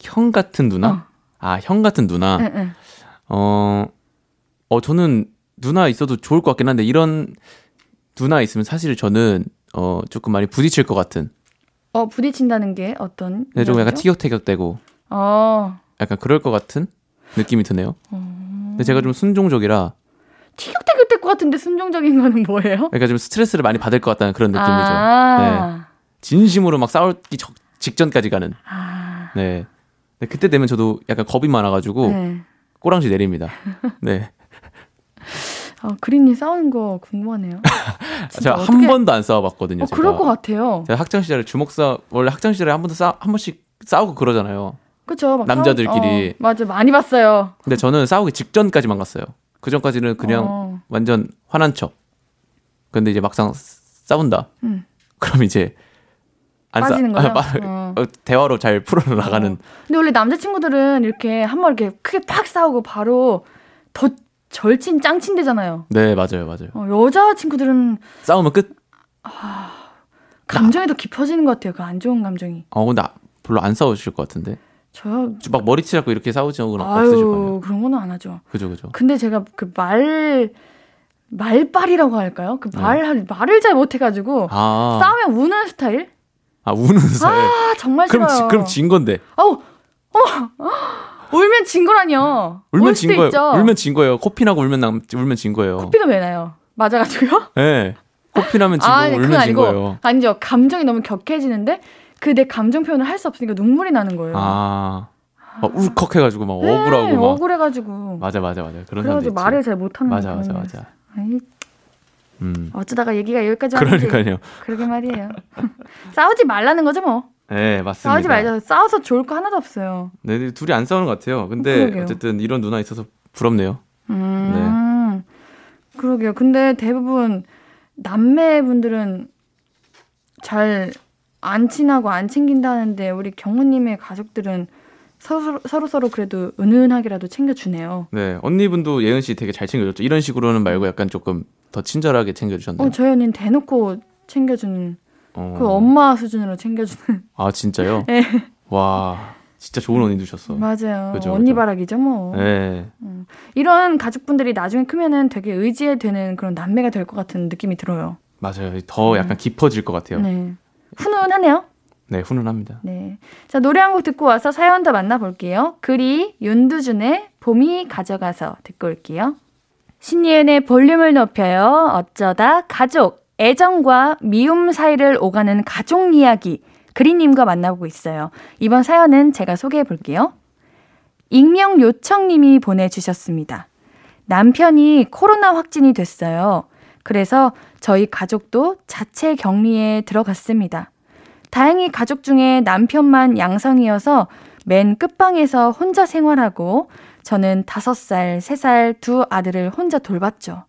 형 같은 누나? 어. 아, 형 같은 누나? 응, 응. 어, 어, 저는 누나 있어도 좋을 것 같긴 한데, 이런 누나 있으면 사실 저는, 어, 조금 많이 부딪힐 것 같은. 어, 부딪힌다는 게 어떤? 네, 좀 약간? 티격태격되고, 어, 약간 그럴 것 같은 느낌이 드네요. 근데 제가 좀 순종적이라, 티격태격 될 것 같은데 순종적인 거는 뭐예요? 그러니까 좀 스트레스를 많이 받을 것 같다는 그런 느낌이죠. 네. 아, 진심으로 막 싸우기 적- 직전까지 가는. 아, 네. 근데 그때 되면 저도 약간 겁이 많아가지고, 네. 꼬랑지 내립니다. 네. <laughs> 어, 그린님 싸우는 거 궁금하네요. <laughs> 제가 한 어떻게- 번도 안 싸워봤거든요. 어, 제가. 그럴 것 같아요. 제가 학창 시절에 주먹 싸 원래 학창 시절에 한 번도 싸 한 번씩 싸우고 그러잖아요. 막 남자들끼리. 싸우- 어, 맞아, 많이 봤어요. 근데 저는 싸우기 직전까지만 갔어요. 그 전까지는 그냥 어. 완전 화난 척. 근데 이제 막상 싸운다. 음. 그럼 이제 안 싸- 빠지는 거죠? 아, 빠- 어. 어, 대화로 잘 풀어 나가는. 근데 원래 남자친구들은 이렇게 한 번 이렇게 크게 팍 싸우고 바로 더 절친 짱친 되잖아요. 네 맞아요 맞아요. 어, 여자 친구들은 싸우면 끝. 감정이 더 깊어지는 것 같아요. 그 안 좋은 감정이. 어 근데 아- 별로 안 싸우실 것 같은데. 저요? 막 머리 치 잡고 이렇게 싸우지 는 없으실 거 아유, 아니에요. 그런 거는 안 하죠. 그죠 그죠. 근데 제가 그 말, 말빨이라고 할까요? 그 말, 말을 잘 못해가지고 네. 아, 싸우면 우는 스타일? 아 우는 스타일. 아 정말 그럼 지, 싫어요. 그럼 진 건데. 어우, 어머, 울면 진 거라뇨. 울면 울진 거예요. 있죠. 울면 진 거예요. 코피 나고 울면 남, 울면 진 거예요. 코피가 왜 나요? 맞아가지고요? 예. <laughs> 네. 코피 나면 진 거고 아니, 울면 진 거예요. 아니죠. 감정이 너무 격해지는데 그 내 감정 표현을 할 수 없으니까 눈물이 나는 거예요. 아. 막 울컥해가지고 막 네, 억울하고 막. 억울해가지고. 맞아 맞아 맞아. 그런 있지. 말을 잘 못하는 맞아 맞아. 맞아. 아이, 음. 어쩌다가 얘기가 여기까지 왔는지. 그러니까요. 그러게 말이에요. <laughs> 싸우지 말라는 거죠 뭐. 네 맞습니다. 싸우지 말자. 싸워서 좋을 거 하나도 없어요. 네 둘이 안 싸우는 것 같아요. 근데 그러게요. 어쨌든 이런 누나 있어서 부럽네요. 음. 그러게요. 근데 대부분 남매분들은 잘 안 친하고 안 챙긴다는데 우리 경호님의 가족들은 서로 서로, 서로 그래도 은은하게라도 챙겨주네요. 네 언니분도 예은 씨 되게 잘 챙겨줬죠. 이런 식으로는 말고 약간 조금 더 친절하게 챙겨주셨네요. 어, 저희 언니는 대놓고 챙겨주는 어. 그 엄마 수준으로 챙겨주는. <laughs> 아 진짜요? <laughs> 네. 와 진짜 좋은 언니 두셨어. 맞아요. 그죠, 언니 그죠. 바라기죠 뭐. 네. 이런 가족분들이 나중에 크면은 되게 의지해 되는 그런 남매가 될 것 같은 느낌이 들어요. 맞아요. 더 약간 깊어질 것 같아요. 네, 네. 훈훈하네요. 훈훈합니다. 네. 자, 노래 한 곡 듣고 와서 사연 더 만나볼게요. 글이 윤두준의 봄이 가져가서 듣고 올게요. 신예은의 볼륨을 높여요. 어쩌다 가족, 애정과 미움 사이를 오가는 가족 이야기. 그리님과 만나보고 있어요. 이번 사연은 제가 소개해 볼게요. 익명 요청님이 보내주셨습니다. 남편이 코로나 확진이 됐어요. 그래서 저희 가족도 자체 격리에 들어갔습니다. 다행히 가족 중에 남편만 양성이어서 맨 끝방에서 혼자 생활하고 저는 다섯 살, 세살두 아들을 혼자 돌봤죠.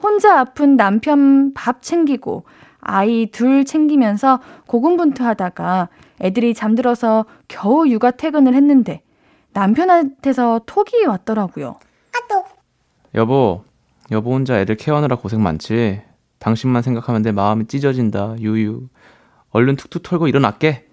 혼자 아픈 남편 밥 챙기고 아이 둘 챙기면서 고군분투하다가 애들이 잠들어서 겨우 육아 퇴근을 했는데 남편한테서 톡이 왔더라고요. 여보, 여보 혼자 애들 케어하느라 고생 많지. 당신만 생각하면 내 마음이 찢어진다. 유유. 얼른 툭툭 털고 일어날게.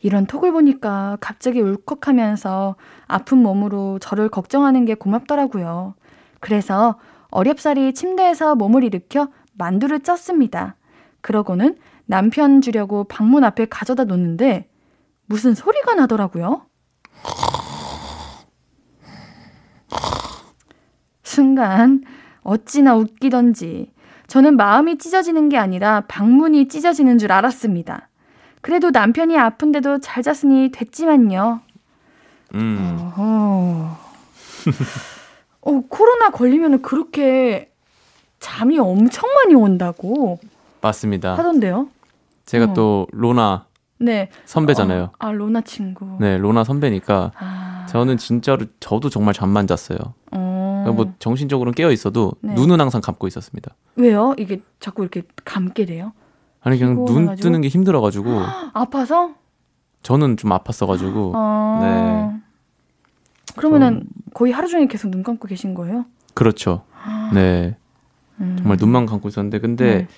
이런 톡을 보니까 갑자기 울컥하면서 아픈 몸으로 저를 걱정하는 게 고맙더라고요. 그래서 어렵사리 침대에서 몸을 일으켜 만두를 쪘습니다. 그러고는 남편 주려고 방문 앞에 가져다 놓는데 무슨 소리가 나더라고요. 순간 어찌나 웃기던지 저는 마음이 찢어지는 게 아니라 방문이 찢어지는 줄 알았습니다. 그래도 남편이 아픈데도 잘 잤으니 됐지만요. 음. 어, 코로나 걸리면 그렇게 잠이 엄청 많이 온다고 맞습니다. 하던데요. 제가 어. 또 로나 네. 선배잖아요. 어, 아, 로나 친구. 네, 로나 선배니까 아, 저는 진짜로 저도 정말 잠만 잤어요. 어. 그러니까 뭐 정신적으로는 깨어 있어도 네. 눈은 항상 감고 있었습니다. 왜요? 이게 자꾸 이렇게 감게 돼요? 아니 그냥 눈? 뜨는 게 힘들어가지고 <gasps> 아파서? 저는 좀 아팠어가지고 어. 네. 그러면은 거의 하루 종일 계속 눈 감고 계신 거예요? 그렇죠. <gasps> 네, 음. 정말 눈만 감고 있었는데 근데 네.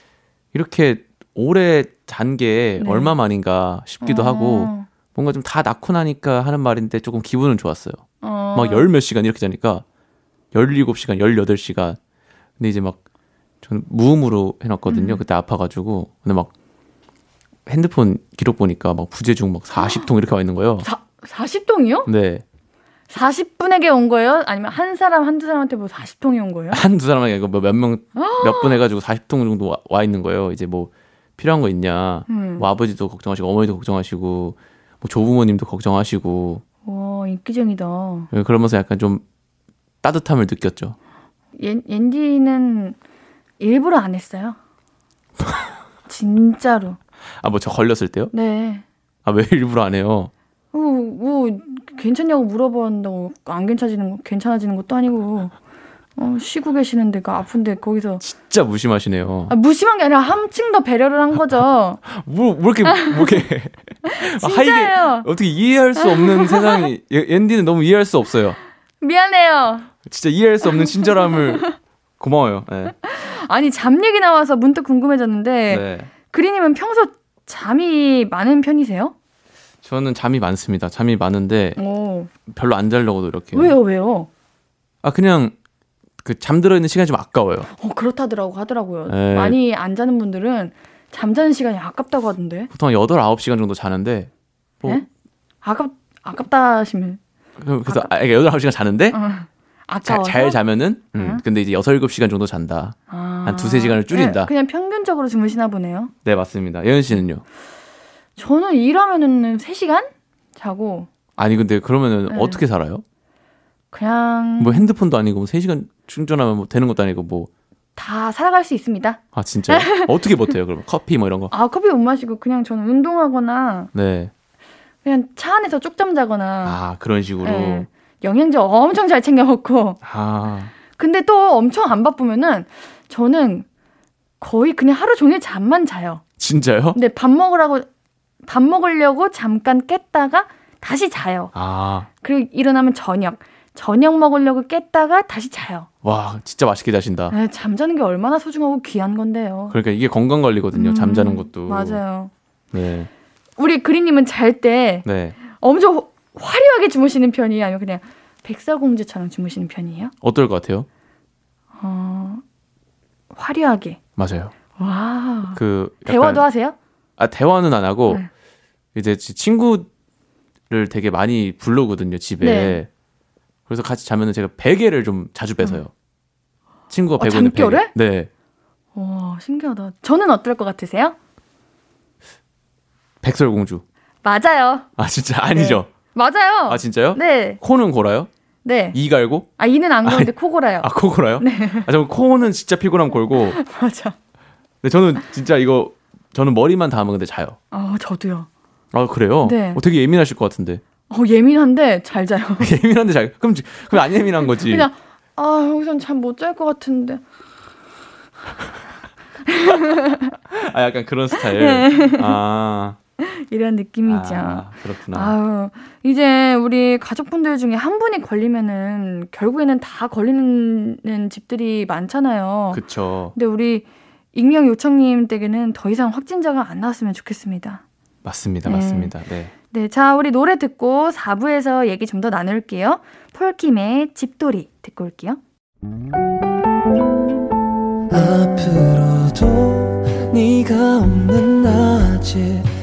이렇게 오래 잔게 네. 얼마 만인가 싶기도 어. 하고 뭔가 좀 다 낳고 나니까 하는 말인데 조금 기분은 좋았어요. 어. 막열 몇 시간 이렇게 자니까 17시간, 18시간. 근데 이제 막 저는 무음으로 해놨거든요. 음. 그때 아파가지고. 근데 막 핸드폰 기록 보니까 막 부재중 막 40통 이렇게 와 있는 거예요. 사, 40통이요? 네. 40분에게 온 거예요? 아니면 한 사람, 한두 사람한테 뭐 40통이 온 거예요? <laughs> 한두 사람에게 이거 몇 명, 몇 분 해가지고 40통 정도 와, 와 있는 거예요. 이제 뭐 필요한 거 있냐. 음. 뭐 아버지도 걱정하시고 어머니도 걱정하시고 뭐 조부모님도 걱정하시고 와, 인기쟁이다. 그러면서 약간 좀 따뜻함을 느꼈죠. 옌, 옌디는 일부러 안 했어요. <laughs> 진짜로. 아, 뭐 저 걸렸을 때요? 네. 아, 왜 일부러 안 해요? 어, 뭐 괜찮냐고 물어본다고 안 괜찮아지는 거 괜찮아지는 것도 아니고 어, 쉬고 계시는데 그 아픈데 거기서 진짜 무심하시네요. 아, 무심한 게 아니라 한층 더 배려를 한 거죠. <laughs> 뭐, 뭐 이렇게, 뭐 이렇게. <laughs> 아, 이게 진짜예요. 어떻게 이해할 수 없는 세상이, 예, 앤디는 너무 이해할 수 없어요. 미안해요. 진짜 이해할 수 없는 친절함을 <laughs> 고마워요. 네. 아니 잠 얘기 나와서 문득 궁금해졌는데 네. 그리님은 평소 잠이 많은 편이세요? 저는 잠이 많습니다. 잠이 많은데 오. 별로 안 자려고도 이렇게. 왜요, 왜요? 아, 그냥 그 잠들어 있는 시간이 좀 아까워요. 어, 그렇다더라고 하더라고요. 네. 많이 안 자는 분들은 잠자는 시간이 아깝다고 하던데. 보통 8, 9시간 정도 자는데 뭐 예? 아깝 아깝다 하시면 그- 그래서 아, 8, 9시간 자는데 어, 자, 아까워서 잘 자면은 음, 응? 근데 이제 6, 7시간 정도 잔다. 아. 한 두세 시간을 줄인다. 네, 그냥 평균적으로 주무시나 보네요. 네, 맞습니다. 예은 씨는요? 저는 일하면은 3시간 자고 아니 근데 그러면은 네. 어떻게 살아요? 그냥 뭐 핸드폰도 아니고 뭐 3시간 충전하면 뭐 되는 것도 아니고 뭐 다 살아갈 수 있습니다. 아 진짜요? <laughs> 어떻게 버텨요? 그러면 커피 뭐 이런 거? 아 커피 못 마시고 그냥 저는 운동하거나 네. 그냥 차 안에서 쪽잠 자거나 아 그런 식으로. 예, 영양제 엄청 잘 챙겨 먹고 아 근데 또 엄청 안 바쁘면은 저는 거의 그냥 하루 종일 잠만 자요. 진짜요? 근데 밥 먹으라고 밥 먹으려고 잠깐 깼다가 다시 자요. 아, 그리고 일어나면 저녁. 저녁 먹으려고 깼다가 다시 자요. 와, 진짜 맛있게 자신다. 에, 잠자는 게 얼마나 소중하고 귀한 건데요. 그러니까 이게 건강 관리거든요. 음, 잠자는 것도. 맞아요. 네. 우리 그리님은 잘때 네. 엄청 호- 화려하게 주무시는 편이에요? 아니면 그냥 백설공주처럼 주무시는 편이에요? 어떨 것 같아요? 어, 화려하게. 맞아요. 와. 그 약간- 대화도 하세요? 아 대화는 안 하고 네. 이제 지- 친구를 되게 많이 부르거든요 집에. 네. 그래서 같이 자면은 제가 베개를 좀 자주 뺏어요. 친구가 어, 베고 있는 베개. 네. 와, 신기하다. 저는 어떨 것 같으세요? 백설공주. 맞아요. 아 진짜 아니죠? 맞아요. 아 진짜요? 네. 코는 골아요? 네. 이 갈고? 아, 이는 안 그런데 코 골아요. 아 코 골아요? 네. 아 저는 코는 진짜 피곤하면 골고. <laughs> 맞아. 근데 저는 진짜 이거 저는 머리만 닿으면 근데 자요. 아, 저도요. 아 그래요? 네. 어, 되게 예민하실 것 같은데. 어, 예민한데 잘 자요. <laughs> 예민한데 잘. 그럼 지- 그럼 안 예민한 거지. 그냥 아, 여기선 잠 못 잘 것 같은데. <laughs> 아 약간 그런 스타일. 네. 아. <laughs> 이런 느낌이죠. 아, 그렇구나. 아유, 이제 우리 가족분들 중에 한 분이 걸리면은 결국에는 다 걸리는 집들이 많잖아요. 그쵸. 근데 우리 익명 요청님 댁에는 더 이상 확진자가 안 나왔으면 좋겠습니다. 맞습니다. 네. 맞습니다. 네. 네, 자, 우리 노래 듣고 4부에서 얘기 좀 더 나눌게요. 폴킴의 집돌이 듣고 올게요. 앞으로도 네가 없는 낮에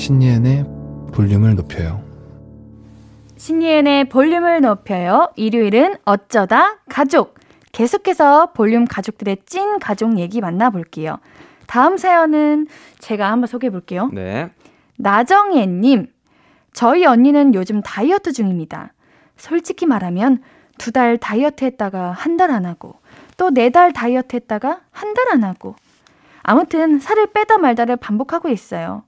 신예은의 볼륨을 높여요. 신예은의 볼륨을 높여요. 일요일은 어쩌다 가족. 계속해서 볼륨 가족들의 찐 가족 얘기 만나볼게요. 다음 사연은 제가 한번 소개해 볼게요. 네. 나정혜님, 저희 언니는 요즘 다이어트 중입니다. 솔직히 말하면 두 달 다이어트 했다가 한 달 안 하고 또 네 달 다이어트 했다가 한 달 안 하고 아무튼 살을 빼다 말다를 반복하고 있어요.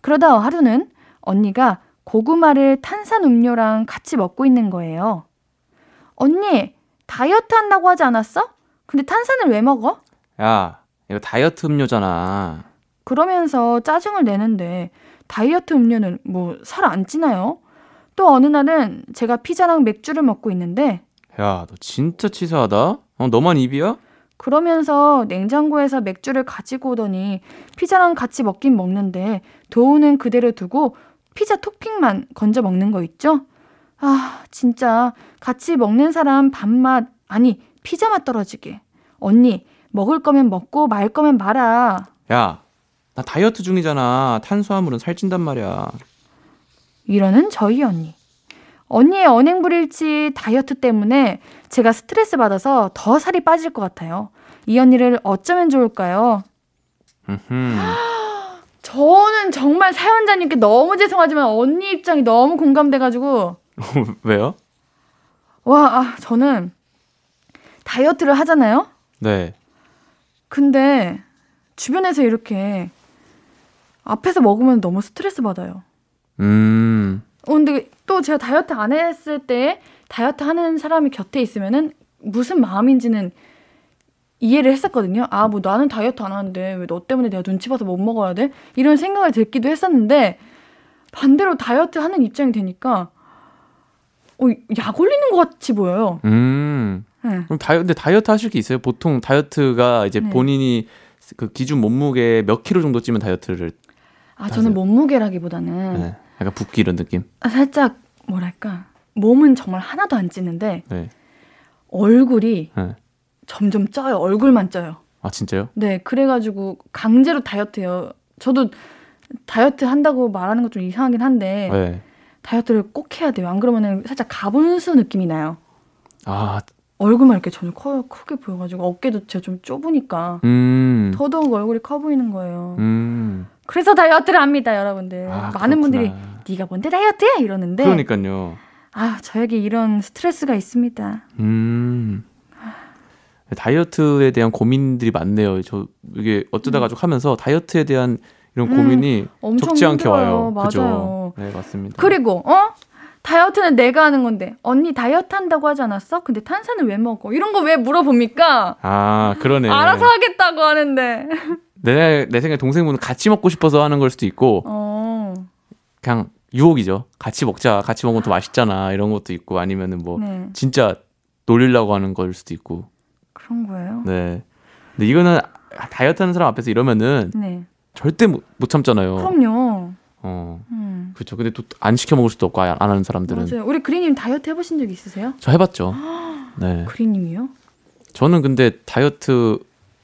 그러다 하루는 언니가 고구마를 탄산 음료랑 같이 먹고 있는 거예요. 언니, 다이어트 한다고 하지 않았어? 근데 탄산을 왜 먹어? 야, 이거 다이어트 음료잖아. 그러면서 짜증을 내는데 다이어트 음료는 뭐 살 안 찌나요? 또 어느 날은 제가 피자랑 맥주를 먹고 있는데 야, 너 진짜 치사하다. 어, 너만 입이야? 그러면서 냉장고에서 맥주를 가지고 오더니 피자랑 같이 먹긴 먹는데 도우는 그대로 두고 피자 토핑만 건져 먹는 거 있죠? 아, 진짜 같이 먹는 사람 밥맛 아니 피자 맛 떨어지게. 언니, 먹을 거면 먹고 말 거면 말아. 야, 나 다이어트 중이잖아. 탄수화물은 살찐단 말이야. 이러는 저희 언니. 언니의 언행 불일치 다이어트 때문에 제가 스트레스 받아서 더 살이 빠질 것 같아요. 이 언니를 어쩌면 좋을까요? <gasps> 저는 정말 사연자님께 너무 죄송하지만 언니 입장이 너무 공감돼가지고 <laughs> 왜요? 와 아, 저는 다이어트를 하잖아요. 네. 근데 주변에서 이렇게 앞에서 먹으면 너무 스트레스 받아요. 음. 어, 근데 또 제가 다이어트 안 했을 때 다이어트 하는 사람이 곁에 있으면은 무슨 마음인지는 이해를 했었거든요. 아, 뭐 나는 다이어트 안 하는데 왜 너 때문에 내가 눈치 봐서 못 먹어야 돼? 이런 생각을 들기도 했었는데 반대로 다이어트 하는 입장이 되니까 어, 약 올리는 것 같이 보여요. 음. 네. 그럼 다이 근데 다이어트 하실 게 있어요? 보통 다이어트가 이제 네. 본인이 그 기준 몸무게 몇 킬로 정도 찌면 다이어트를 아, 저는 몸무게라기보다는 네. 약간 붓기 이런 느낌. 아, 살짝 뭐랄까 몸은 정말 하나도 안 찌는데 네. 얼굴이 네. 점점 쪄요. 얼굴만 쪄요. 아 진짜요? 네, 그래가지고 강제로 다이어트해요. 저도 다이어트 한다고 말하는 것 좀 이상하긴 한데 네. 다이어트를 꼭 해야 돼요. 안 그러면은 살짝 가분수 느낌이 나요. 아, 얼굴만 이렇게 전혀 커, 크게 보여가지고 어깨도 제가 좀 좁으니까 음. 더더욱 얼굴이 커 보이는 거예요. 음. 그래서 다이어트를 합니다, 여러분들. 아, 많은 분들이 그렇구나. 네가 뭔데 다이어트해 이러는데 그러니까요. 아 저에게 이런 스트레스가 있습니다. 음. 다이어트에 대한 고민들이 많네요. 저 이게 어쩌다가 쭉 하면서 다이어트에 대한 이런 음, 고민이 적지 않게 힘들어요. 와요. 맞아요. 그죠? 네, 맞습니다. 그리고 어 다이어트는 내가 하는 건데 언니 다이어트 한다고 하지 않았어? 근데 탄산을 왜 먹어? 이런 거 왜 물어봅니까? 아, 그러네. 알아서 하겠다고 하는데. 내, 내 생각에 동생분은 같이 먹고 싶어서 하는 걸 수도 있고, 어. 그냥 유혹이죠. 같이 먹자. 같이 먹으면 더 맛있잖아. 이런 것도 있고, 아니면은 뭐, 네. 진짜 놀리려고 하는 걸 수도 있고. 그런 거예요. 네. 근데 이거는 다이어트 하는 사람 앞에서 이러면은 네. 절대 못, 못 참잖아요. 그럼요. 어. 음. 그렇죠. 근데 또 안 시켜 먹을 수도 없고 안 하는 사람들은 맞아요. 우리 그리님 다이어트 해보신 적 있으세요? 저 해봤죠. 네. 그리님이요? 저는 근데 다이어트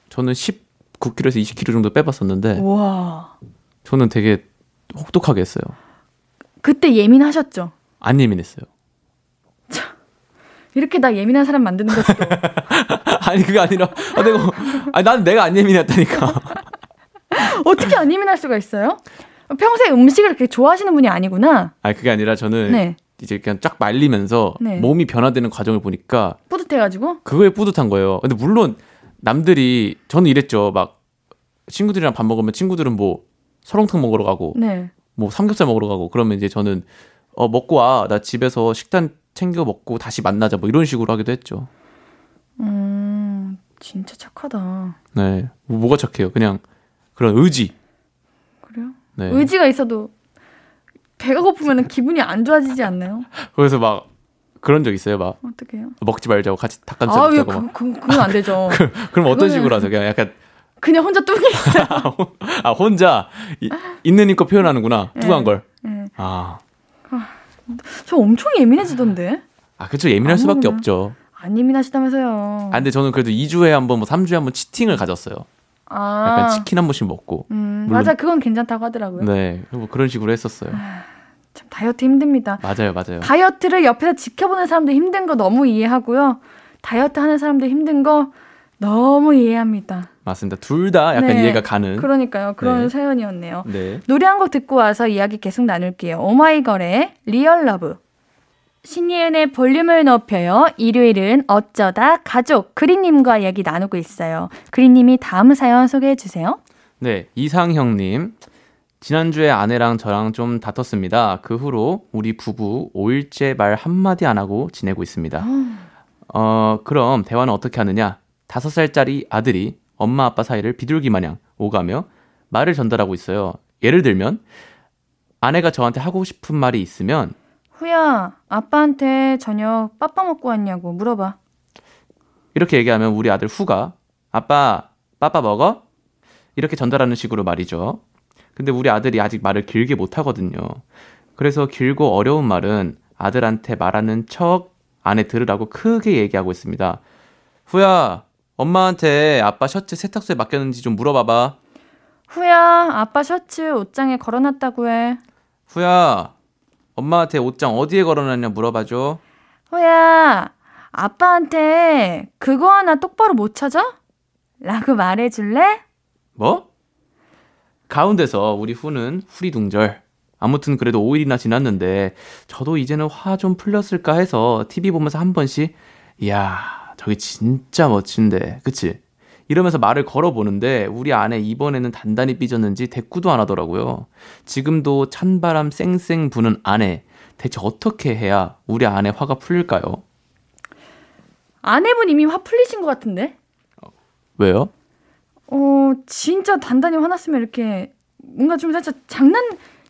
저는 19kg에서 20kg 정도 빼봤었는데 와. 저는 되게 혹독하게 했어요. 그때 예민하셨죠? 안 예민했어요. 이렇게 나 예민한 사람 만드는 거지. <laughs> 아니 그게 아니라 아, 내가 아니 난 내가 안 예민했다니까. <laughs> 어떻게 안 예민할 수가 있어요? 평소에 음식을 그렇게 좋아하시는 분이 아니구나. 아니 그게 아니라 저는 네. 이제 그냥 쫙 말리면서 네. 몸이 변화되는 과정을 보니까 뿌듯해가지고. 그거에 뿌듯한 거예요. 근데 물론 남들이 저는 이랬죠. 막 친구들이랑 밥 먹으면 친구들은 뭐 설렁탕 먹으러 가고 네. 뭐 삼겹살 먹으러 가고 그러면 이제 저는 어 먹고 와 나 집에서 식단 챙겨 먹고 다시 만나자 뭐 이런 식으로 하기도 했죠. 음, 진짜 착하다. 네 뭐, 뭐가 착해요? 그냥 그런 의지. 네. 의지가 있어도 배가 고프면 기분이 안 좋아지지 않나요? 그래서 막 그런 적 있어요. 막 어떻게 해요? 먹지 말자고 같이 닭가슴살 아, 왜 먹자고 막. 그, 그, 그 건 안 되죠. <laughs> 그 럼 어떤 그거는- 식으로 하세요? 그냥 약간 그냥 혼자 뚱이 있어요. <laughs> 아 혼자 이, 있는 힘껏 표현하는구나 뚱한 네. 걸. 네. 아, 저 엄청 예민해지던데. 아 그쵸 예민할 안 수밖에. 없죠. 안 예민하시다면서요. 아 근데 저는 그래도 2주에 한 번 뭐 3주에 한 번 cheating을 가졌어요. 아, 약간 치킨 한 번씩 먹고. 음, 맞아. 그건 괜찮다고 하더라고요. 네, 뭐 그런 식으로 했었어요. 참 다이어트 힘듭니다. 맞아요, 맞아요. 다이어트를 옆에서 지켜보는 사람도 힘든 거 너무 이해하고요. 다이어트 하는 사람도 힘든 거 너무 이해합니다. 맞습니다. 둘 다 약간 네. 이해가 가는. 그러니까요. 그런 네. 사연이었네요. 네. 노래 한 곡 듣고 와서 이야기 계속 나눌게요. 오마이걸의 Real Love. 신예은의 볼륨을 높여요. 일요일은 어쩌다 가족 그린님과 이야기 나누고 있어요. 그린님이 다음 사연 소개해 주세요. 네, 이상형님. 지난주에 아내랑 저랑 좀 다퉜습니다. 그 후로 우리 부부 5일째 말 한마디 안 하고 지내고 있습니다. 어, 그럼 대화는 어떻게 하느냐? 5살짜리 아들이 엄마 아빠 사이를 비둘기 마냥 오가며 말을 전달하고 있어요. 예를 들면, 아내가 저한테 하고 싶은 말이 있으면, 후야, 아빠한테 저녁 빠빠 먹고 왔냐고 물어봐. 이렇게 얘기하면 우리 아들 후가 아빠 빠빠 먹어? 이렇게 전달하는 식으로 말이죠. 근데 우리 아들이 아직 말을 길게 못 하거든요. 그래서 길고 어려운 말은 아들한테 말하는 척 안에 들으라고 크게 얘기하고 있습니다. 후야, 엄마한테 아빠 셔츠 세탁소에 맡겼는지 좀 물어봐봐. 후야, 아빠 셔츠 옷장에 걸어놨다고 해. 후야, 엄마한테 옷장 어디에 걸어놨냐 물어봐줘. 후야, 아빠한테 그거 하나 똑바로 못 찾아? 라고 말해줄래? 뭐? 가운데서 우리 후는 후리둥절. 아무튼 그래도 5일이나 지났는데 저도 이제는 화 좀 풀렸을까 해서 TV 보면서 한 번씩 이야 저기 진짜 멋진데 그치? 이러면서 말을 걸어보는데 우리 아내 이번에는 단단히 삐졌는지 대꾸도 안 하더라고요. 지금도 찬바람 쌩쌩 부는 아내 대체 어떻게 해야 우리 아내 화가 풀릴까요? 아내분 이미 화 풀리신 것 같은데? 왜요? 어, 진짜 단단히 화났으면 이렇게 뭔가 좀 살짝 장난,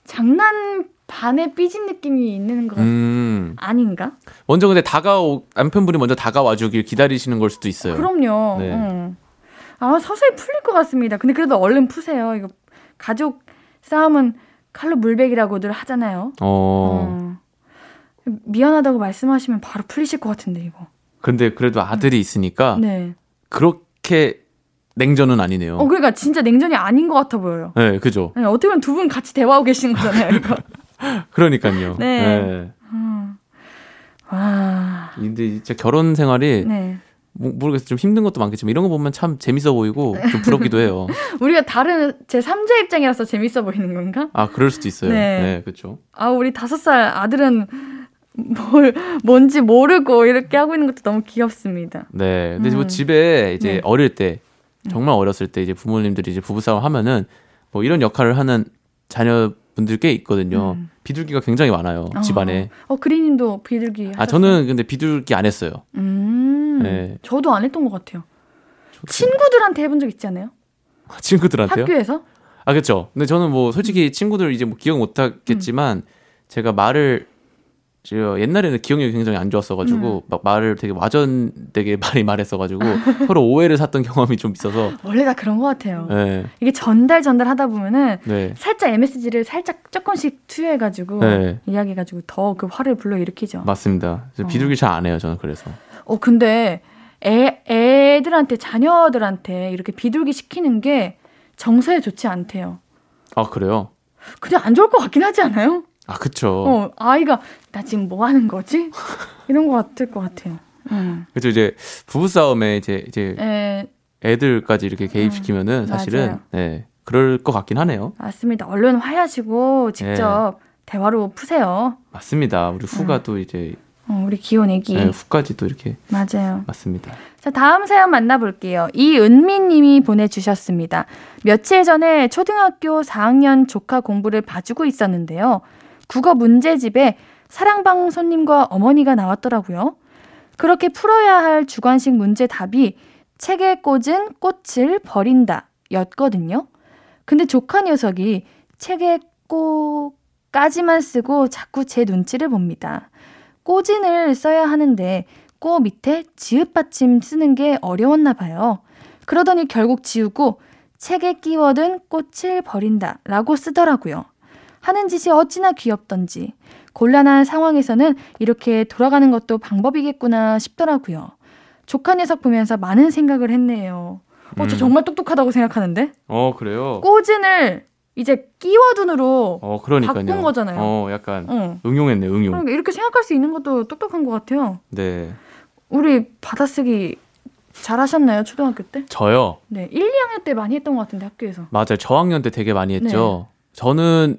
장난 반에 삐진 느낌이 있는 것 같... 음. 아닌가? 먼저 근데 다가오 남편분이 먼저 다가와 주길 기다리시는 걸 수도 있어요. 그럼요. 네. 응. 아, 서서히 풀릴 것 같습니다. 근데 그래도 얼른 푸세요. 이거 가족 싸움은 칼로 물베기라고들 하잖아요. 어. 어. 미안하다고 말씀하시면 바로 풀리실 것 같은데 이거. 근데 그래도 아들이 있으니까 네. 그렇게 냉전은 아니네요. 어 그러니까 진짜 냉전이 아닌 것 같아 보여요. 네, 그죠. 네, 어떻게 보면 두 분 같이 대화하고 계신 거잖아요, 이거. <laughs> 그러니까요. 네. 음. 와. 근데 진짜 결혼 생활이 네. 뭐, 모르겠어 좀 힘든 것도 많겠지만 이런 거 보면 참 재밌어 보이고 좀 부럽기도 해요. <laughs> 우리가 다른 제 3자 입장이라서 재밌어 보이는 건가? 아 그럴 수도 있어요. 네. 네, 그렇죠. 아 우리 다섯 살 아들은 뭘 뭔지 모르고 이렇게 하고 있는 것도 너무 귀엽습니다. 네. 근데 뭐 음. 집에 이제 네. 어릴 때 정말 어렸을 때 이제 부모님들이 이제 부부싸움 하면은 뭐 이런 역할을 하는 자녀분들 꽤 있거든요. 음. 비둘기가 굉장히 많아요. 어. 집안에. 어 그리님도 비둘기 아 하셨어요? 저는 근데 비둘기 안 했어요. 음. 네. 저도 안 했던 것 같아요. 저도- 친구들한테 해본 적 있지 않아요? 친구들한테요? 학교에서? 아 그렇죠. 근데 저는 뭐 솔직히 친구들 이제 뭐 기억 못 하겠지만 제가 말을 제가 옛날에는 기억력이 굉장히 안 좋았어가지고 막 말을 되게 와전되게 <laughs> 많이 말했어가지고 서로 오해를 샀던 경험이 좀 있어서 원래 다 그런 것 같아요. 네, 이게 전달 전달 하다 보면은 네, 살짝 MSG를 살짝 조금씩 투여해가지고 네. 이야기해가지고 더 그 화를 불러 일으키죠. 맞습니다. 어. 비둘기 잘안 해요 저는 그래서. 어 근데 애 애들한테 자녀들한테 이렇게 비둘기 시키는 게 정서에 좋지 않대요. 아 그래요? 그냥 안 좋을 것 같긴 하지 않아요? 아 그쵸. 어 아이가 나 지금 뭐 하는 거지? 이런 것 같을 것 같아요. 음. 그렇죠 이제 부부 싸움에 이제 이제 에, 애들까지 이렇게 개입시키면은 사실은 음, 맞아요. 네 그럴 것 같긴 하네요. 맞습니다. 얼른 화해하시고 직접 대화로 푸세요. 맞습니다. 우리 후가 음. 또 이제 어, 우리 귀여운 애기. 네, 후까지 또 이렇게 맞아요. 맞습니다. 자, 다음 사연 만나볼게요. 이은미 님이 보내주셨습니다. 며칠 전에 초등학교 4학년 조카 공부를 봐주고 있었는데요. 국어 문제집에 사랑방 손님과 어머니가 나왔더라고요. 그렇게 풀어야 할 주관식 문제 답이 책에 꽂은 꽃을 버린다 였거든요. 근데 조카 녀석이 책에 꼬까지만 쓰고 자꾸 제 눈치를 봅니다. 꼬진을 써야 하는데 꼬 밑에 지읒 받침 쓰는 게 어려웠나 봐요. 그러더니 결국 지우고 책에 끼워든 꽃을 버린다 라고 쓰더라고요. 하는 짓이 어찌나 귀엽던지 곤란한 상황에서는 이렇게 돌아가는 것도 방법이겠구나 싶더라고요. 조카 녀석 보면서 많은 생각을 했네요. 어, 저 음. 정말 똑똑하다고 생각하는데? 어 그래요. 꼬진을 이제 끼워 둔으로 어 그러니까요. 바꾼 거잖아요. 어 약간 어. 응용했네 응용. 그러니까 이렇게 생각할 수 있는 것도 똑똑한 것 같아요. 네 우리 받아쓰기 잘하셨나요 초등학교 때? 저요. 네, 1, 2학년 때 많이 했던 것 같은데 학교에서. 맞아요. 저학년 때 되게 많이 했죠. 저는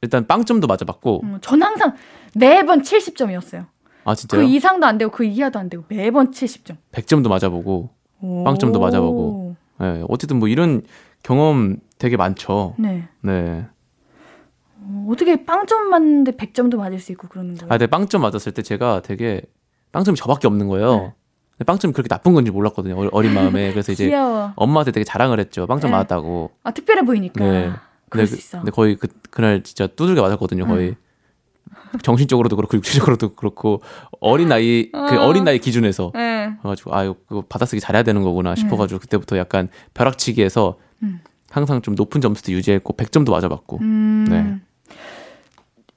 일단 빵점도 맞아봤고 음, 전 항상 매번 70점이었어요. 아그 진짜요? 이상도 안 되고 그 이하도 안 되고 매번 70점. 100점도 맞아보고 빵점도 맞아보고. 네, 어쨌든 뭐 이런 경험 되게 많죠. 네. 네. 어, 어떻게 빵점 맞는데 100점도 맞을 수 있고 그러는 거예요? 아, 근데 빵점 맞았을 때 제가 되게 빵점이 저밖에 없는 거예요. 네. 빵점이 그렇게 나쁜 건지 몰랐거든요. 어- 어린 마음에. 그래서 이제. 엄마한테 되게 자랑을 했죠. 빵점 네. 맞았다고. 아 특별해 보이니까. 네. 그럴 근데, 수 그- 있어. 근데 거의 그, 그날 진짜 두들겨 맞았거든요. 거의. 정신적으로도 그렇고 육체적으로도 그렇고 어린 나이 그 어. 어린 나이 기준에서 네. 그래가지고 아 이거 받아쓰기 잘해야 되는 거구나 싶어가지고 그때부터 약간 벼락치기해서 음. 항상 좀 높은 점수도 유지했고 100점도 맞아봤고 음. 네.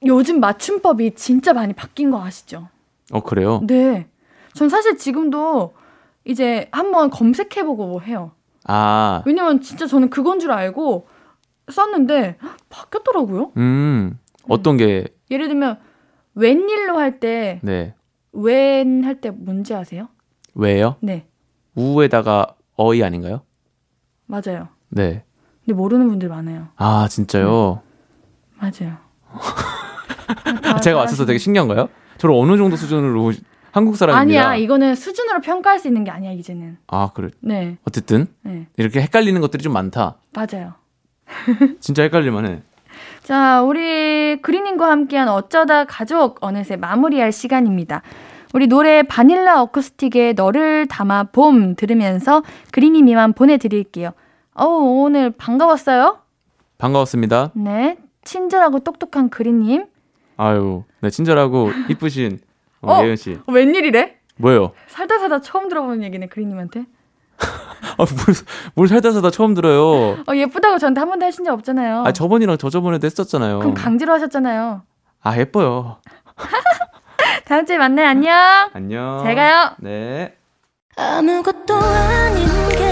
요즘 맞춤법이 진짜 많이 바뀐 거 아시죠? 어 그래요? 네. 전 사실 지금도 이제 한번 검색해보고 해요. 아 왜냐면 진짜 저는 그건 줄 알고 썼는데 헉, 바뀌었더라고요. 음, 어떤 게, 예를 들면 웬일로 할 때 네. 웬 할 때 뭔지 아세요? 왜요? 네, 우에다가 어이 아닌가요? 맞아요. 네. 근데 모르는 분들 많아요. 아, 진짜요? 맞아요. <laughs> 제가 맞춰서 되게 신기한가요? 저를 어느 정도 수준으로 한국 사람입니다. 아니야, 이거는 수준으로 평가할 수 있는 게 아니야, 이제는. 아, 그래. 네, 어쨌든, 네, 이렇게 헷갈리는 것들이 좀 많다. 맞아요. <laughs> 진짜 헷갈릴만 해. 자, 우리 그리님과 함께한 어쩌다 가족 어느새 마무리할 시간입니다. 우리 노래 바닐라 어쿠스틱의 너를 담아 봄 들으면서 그린님이만 보내드릴게요. 어우, 오늘 반가웠어요? 반가웠습니다. 네. 친절하고 똑똑한 그린님. 아유, 네, 친절하고 이쁘신 어, 어? 예은 씨. 어, 웬일이래? 뭐예요? 살다 살다 처음 들어보는 얘기네, 그린님한테. <laughs> 아, 뭘, 뭘 살다 살다 처음 들어요. 어, 예쁘다고 저한테 한 번도 하신 적 없잖아요. 아, 저번이랑 저저번에도 했었잖아요. 그럼 강제로 하셨잖아요. 아, 예뻐요. <laughs> 다음 주에 만나요. 안녕. 안녕. 잘 가요. 네. 아무것도 아닌 게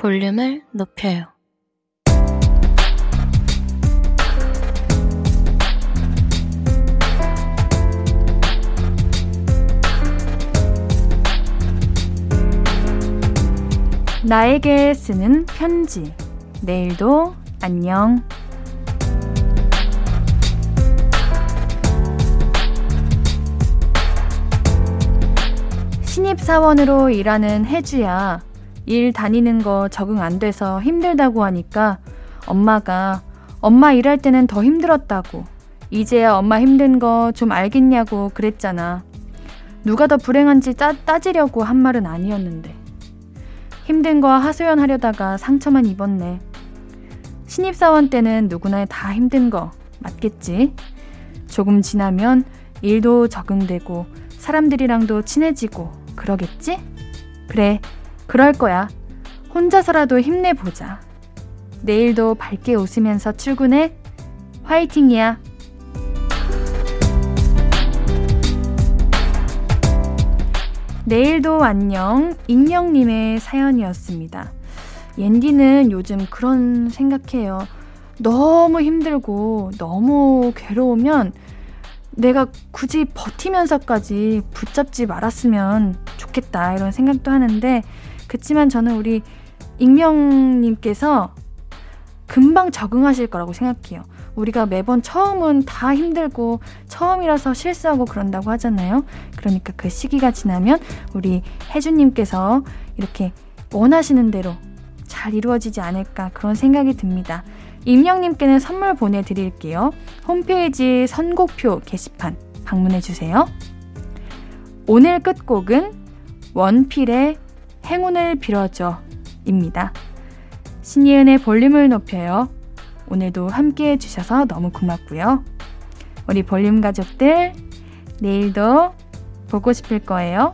볼륨을 높여요. 나에게 쓰는 편지. 내일도 안녕. 신입사원으로 일하는 혜주야. 일 다니는 거 적응 안 돼서 힘들다고 하니까 엄마가 엄마 일할 때는 더 힘들었다고. 이제야 엄마 힘든 거 좀 알겠냐고 그랬잖아. 누가 더 불행한지 따, 따지려고 한 말은 아니었는데. 힘든 거 하소연하려다가 상처만 입었네. 신입사원 때는 누구나 다 힘든 거 맞겠지? 조금 지나면 일도 적응되고 사람들이랑도 친해지고 그러겠지? 그래, 그럴 거야. 혼자서라도 힘내보자. 내일도 밝게 웃으면서 출근해. 화이팅이야. 내일도 안녕. 익명님의 사연이었습니다. 옌디는 요즘 그런 생각해요. 너무 힘들고 너무 괴로우면 내가 굳이 버티면서까지 붙잡지 말았으면 좋겠다 이런 생각도 하는데 그치만 저는 우리 익명님께서 금방 적응하실 거라고 생각해요. 우리가 매번 처음은 다 힘들고 처음이라서 실수하고 그런다고 하잖아요. 그러니까 그 시기가 지나면 우리 혜주님께서 이렇게 원하시는 대로 잘 이루어지지 않을까 그런 생각이 듭니다. 임영님께는 선물 보내드릴게요. 홈페이지 선곡표 게시판 방문해주세요. 오늘 끝곡은 원필의 행운을 빌어줘 입니다. 신예은의 볼륨을 높여요. 오늘도 함께 해주셔서 너무 고맙고요. 우리 볼륨 가족들, 내일도 보고 싶을 거예요.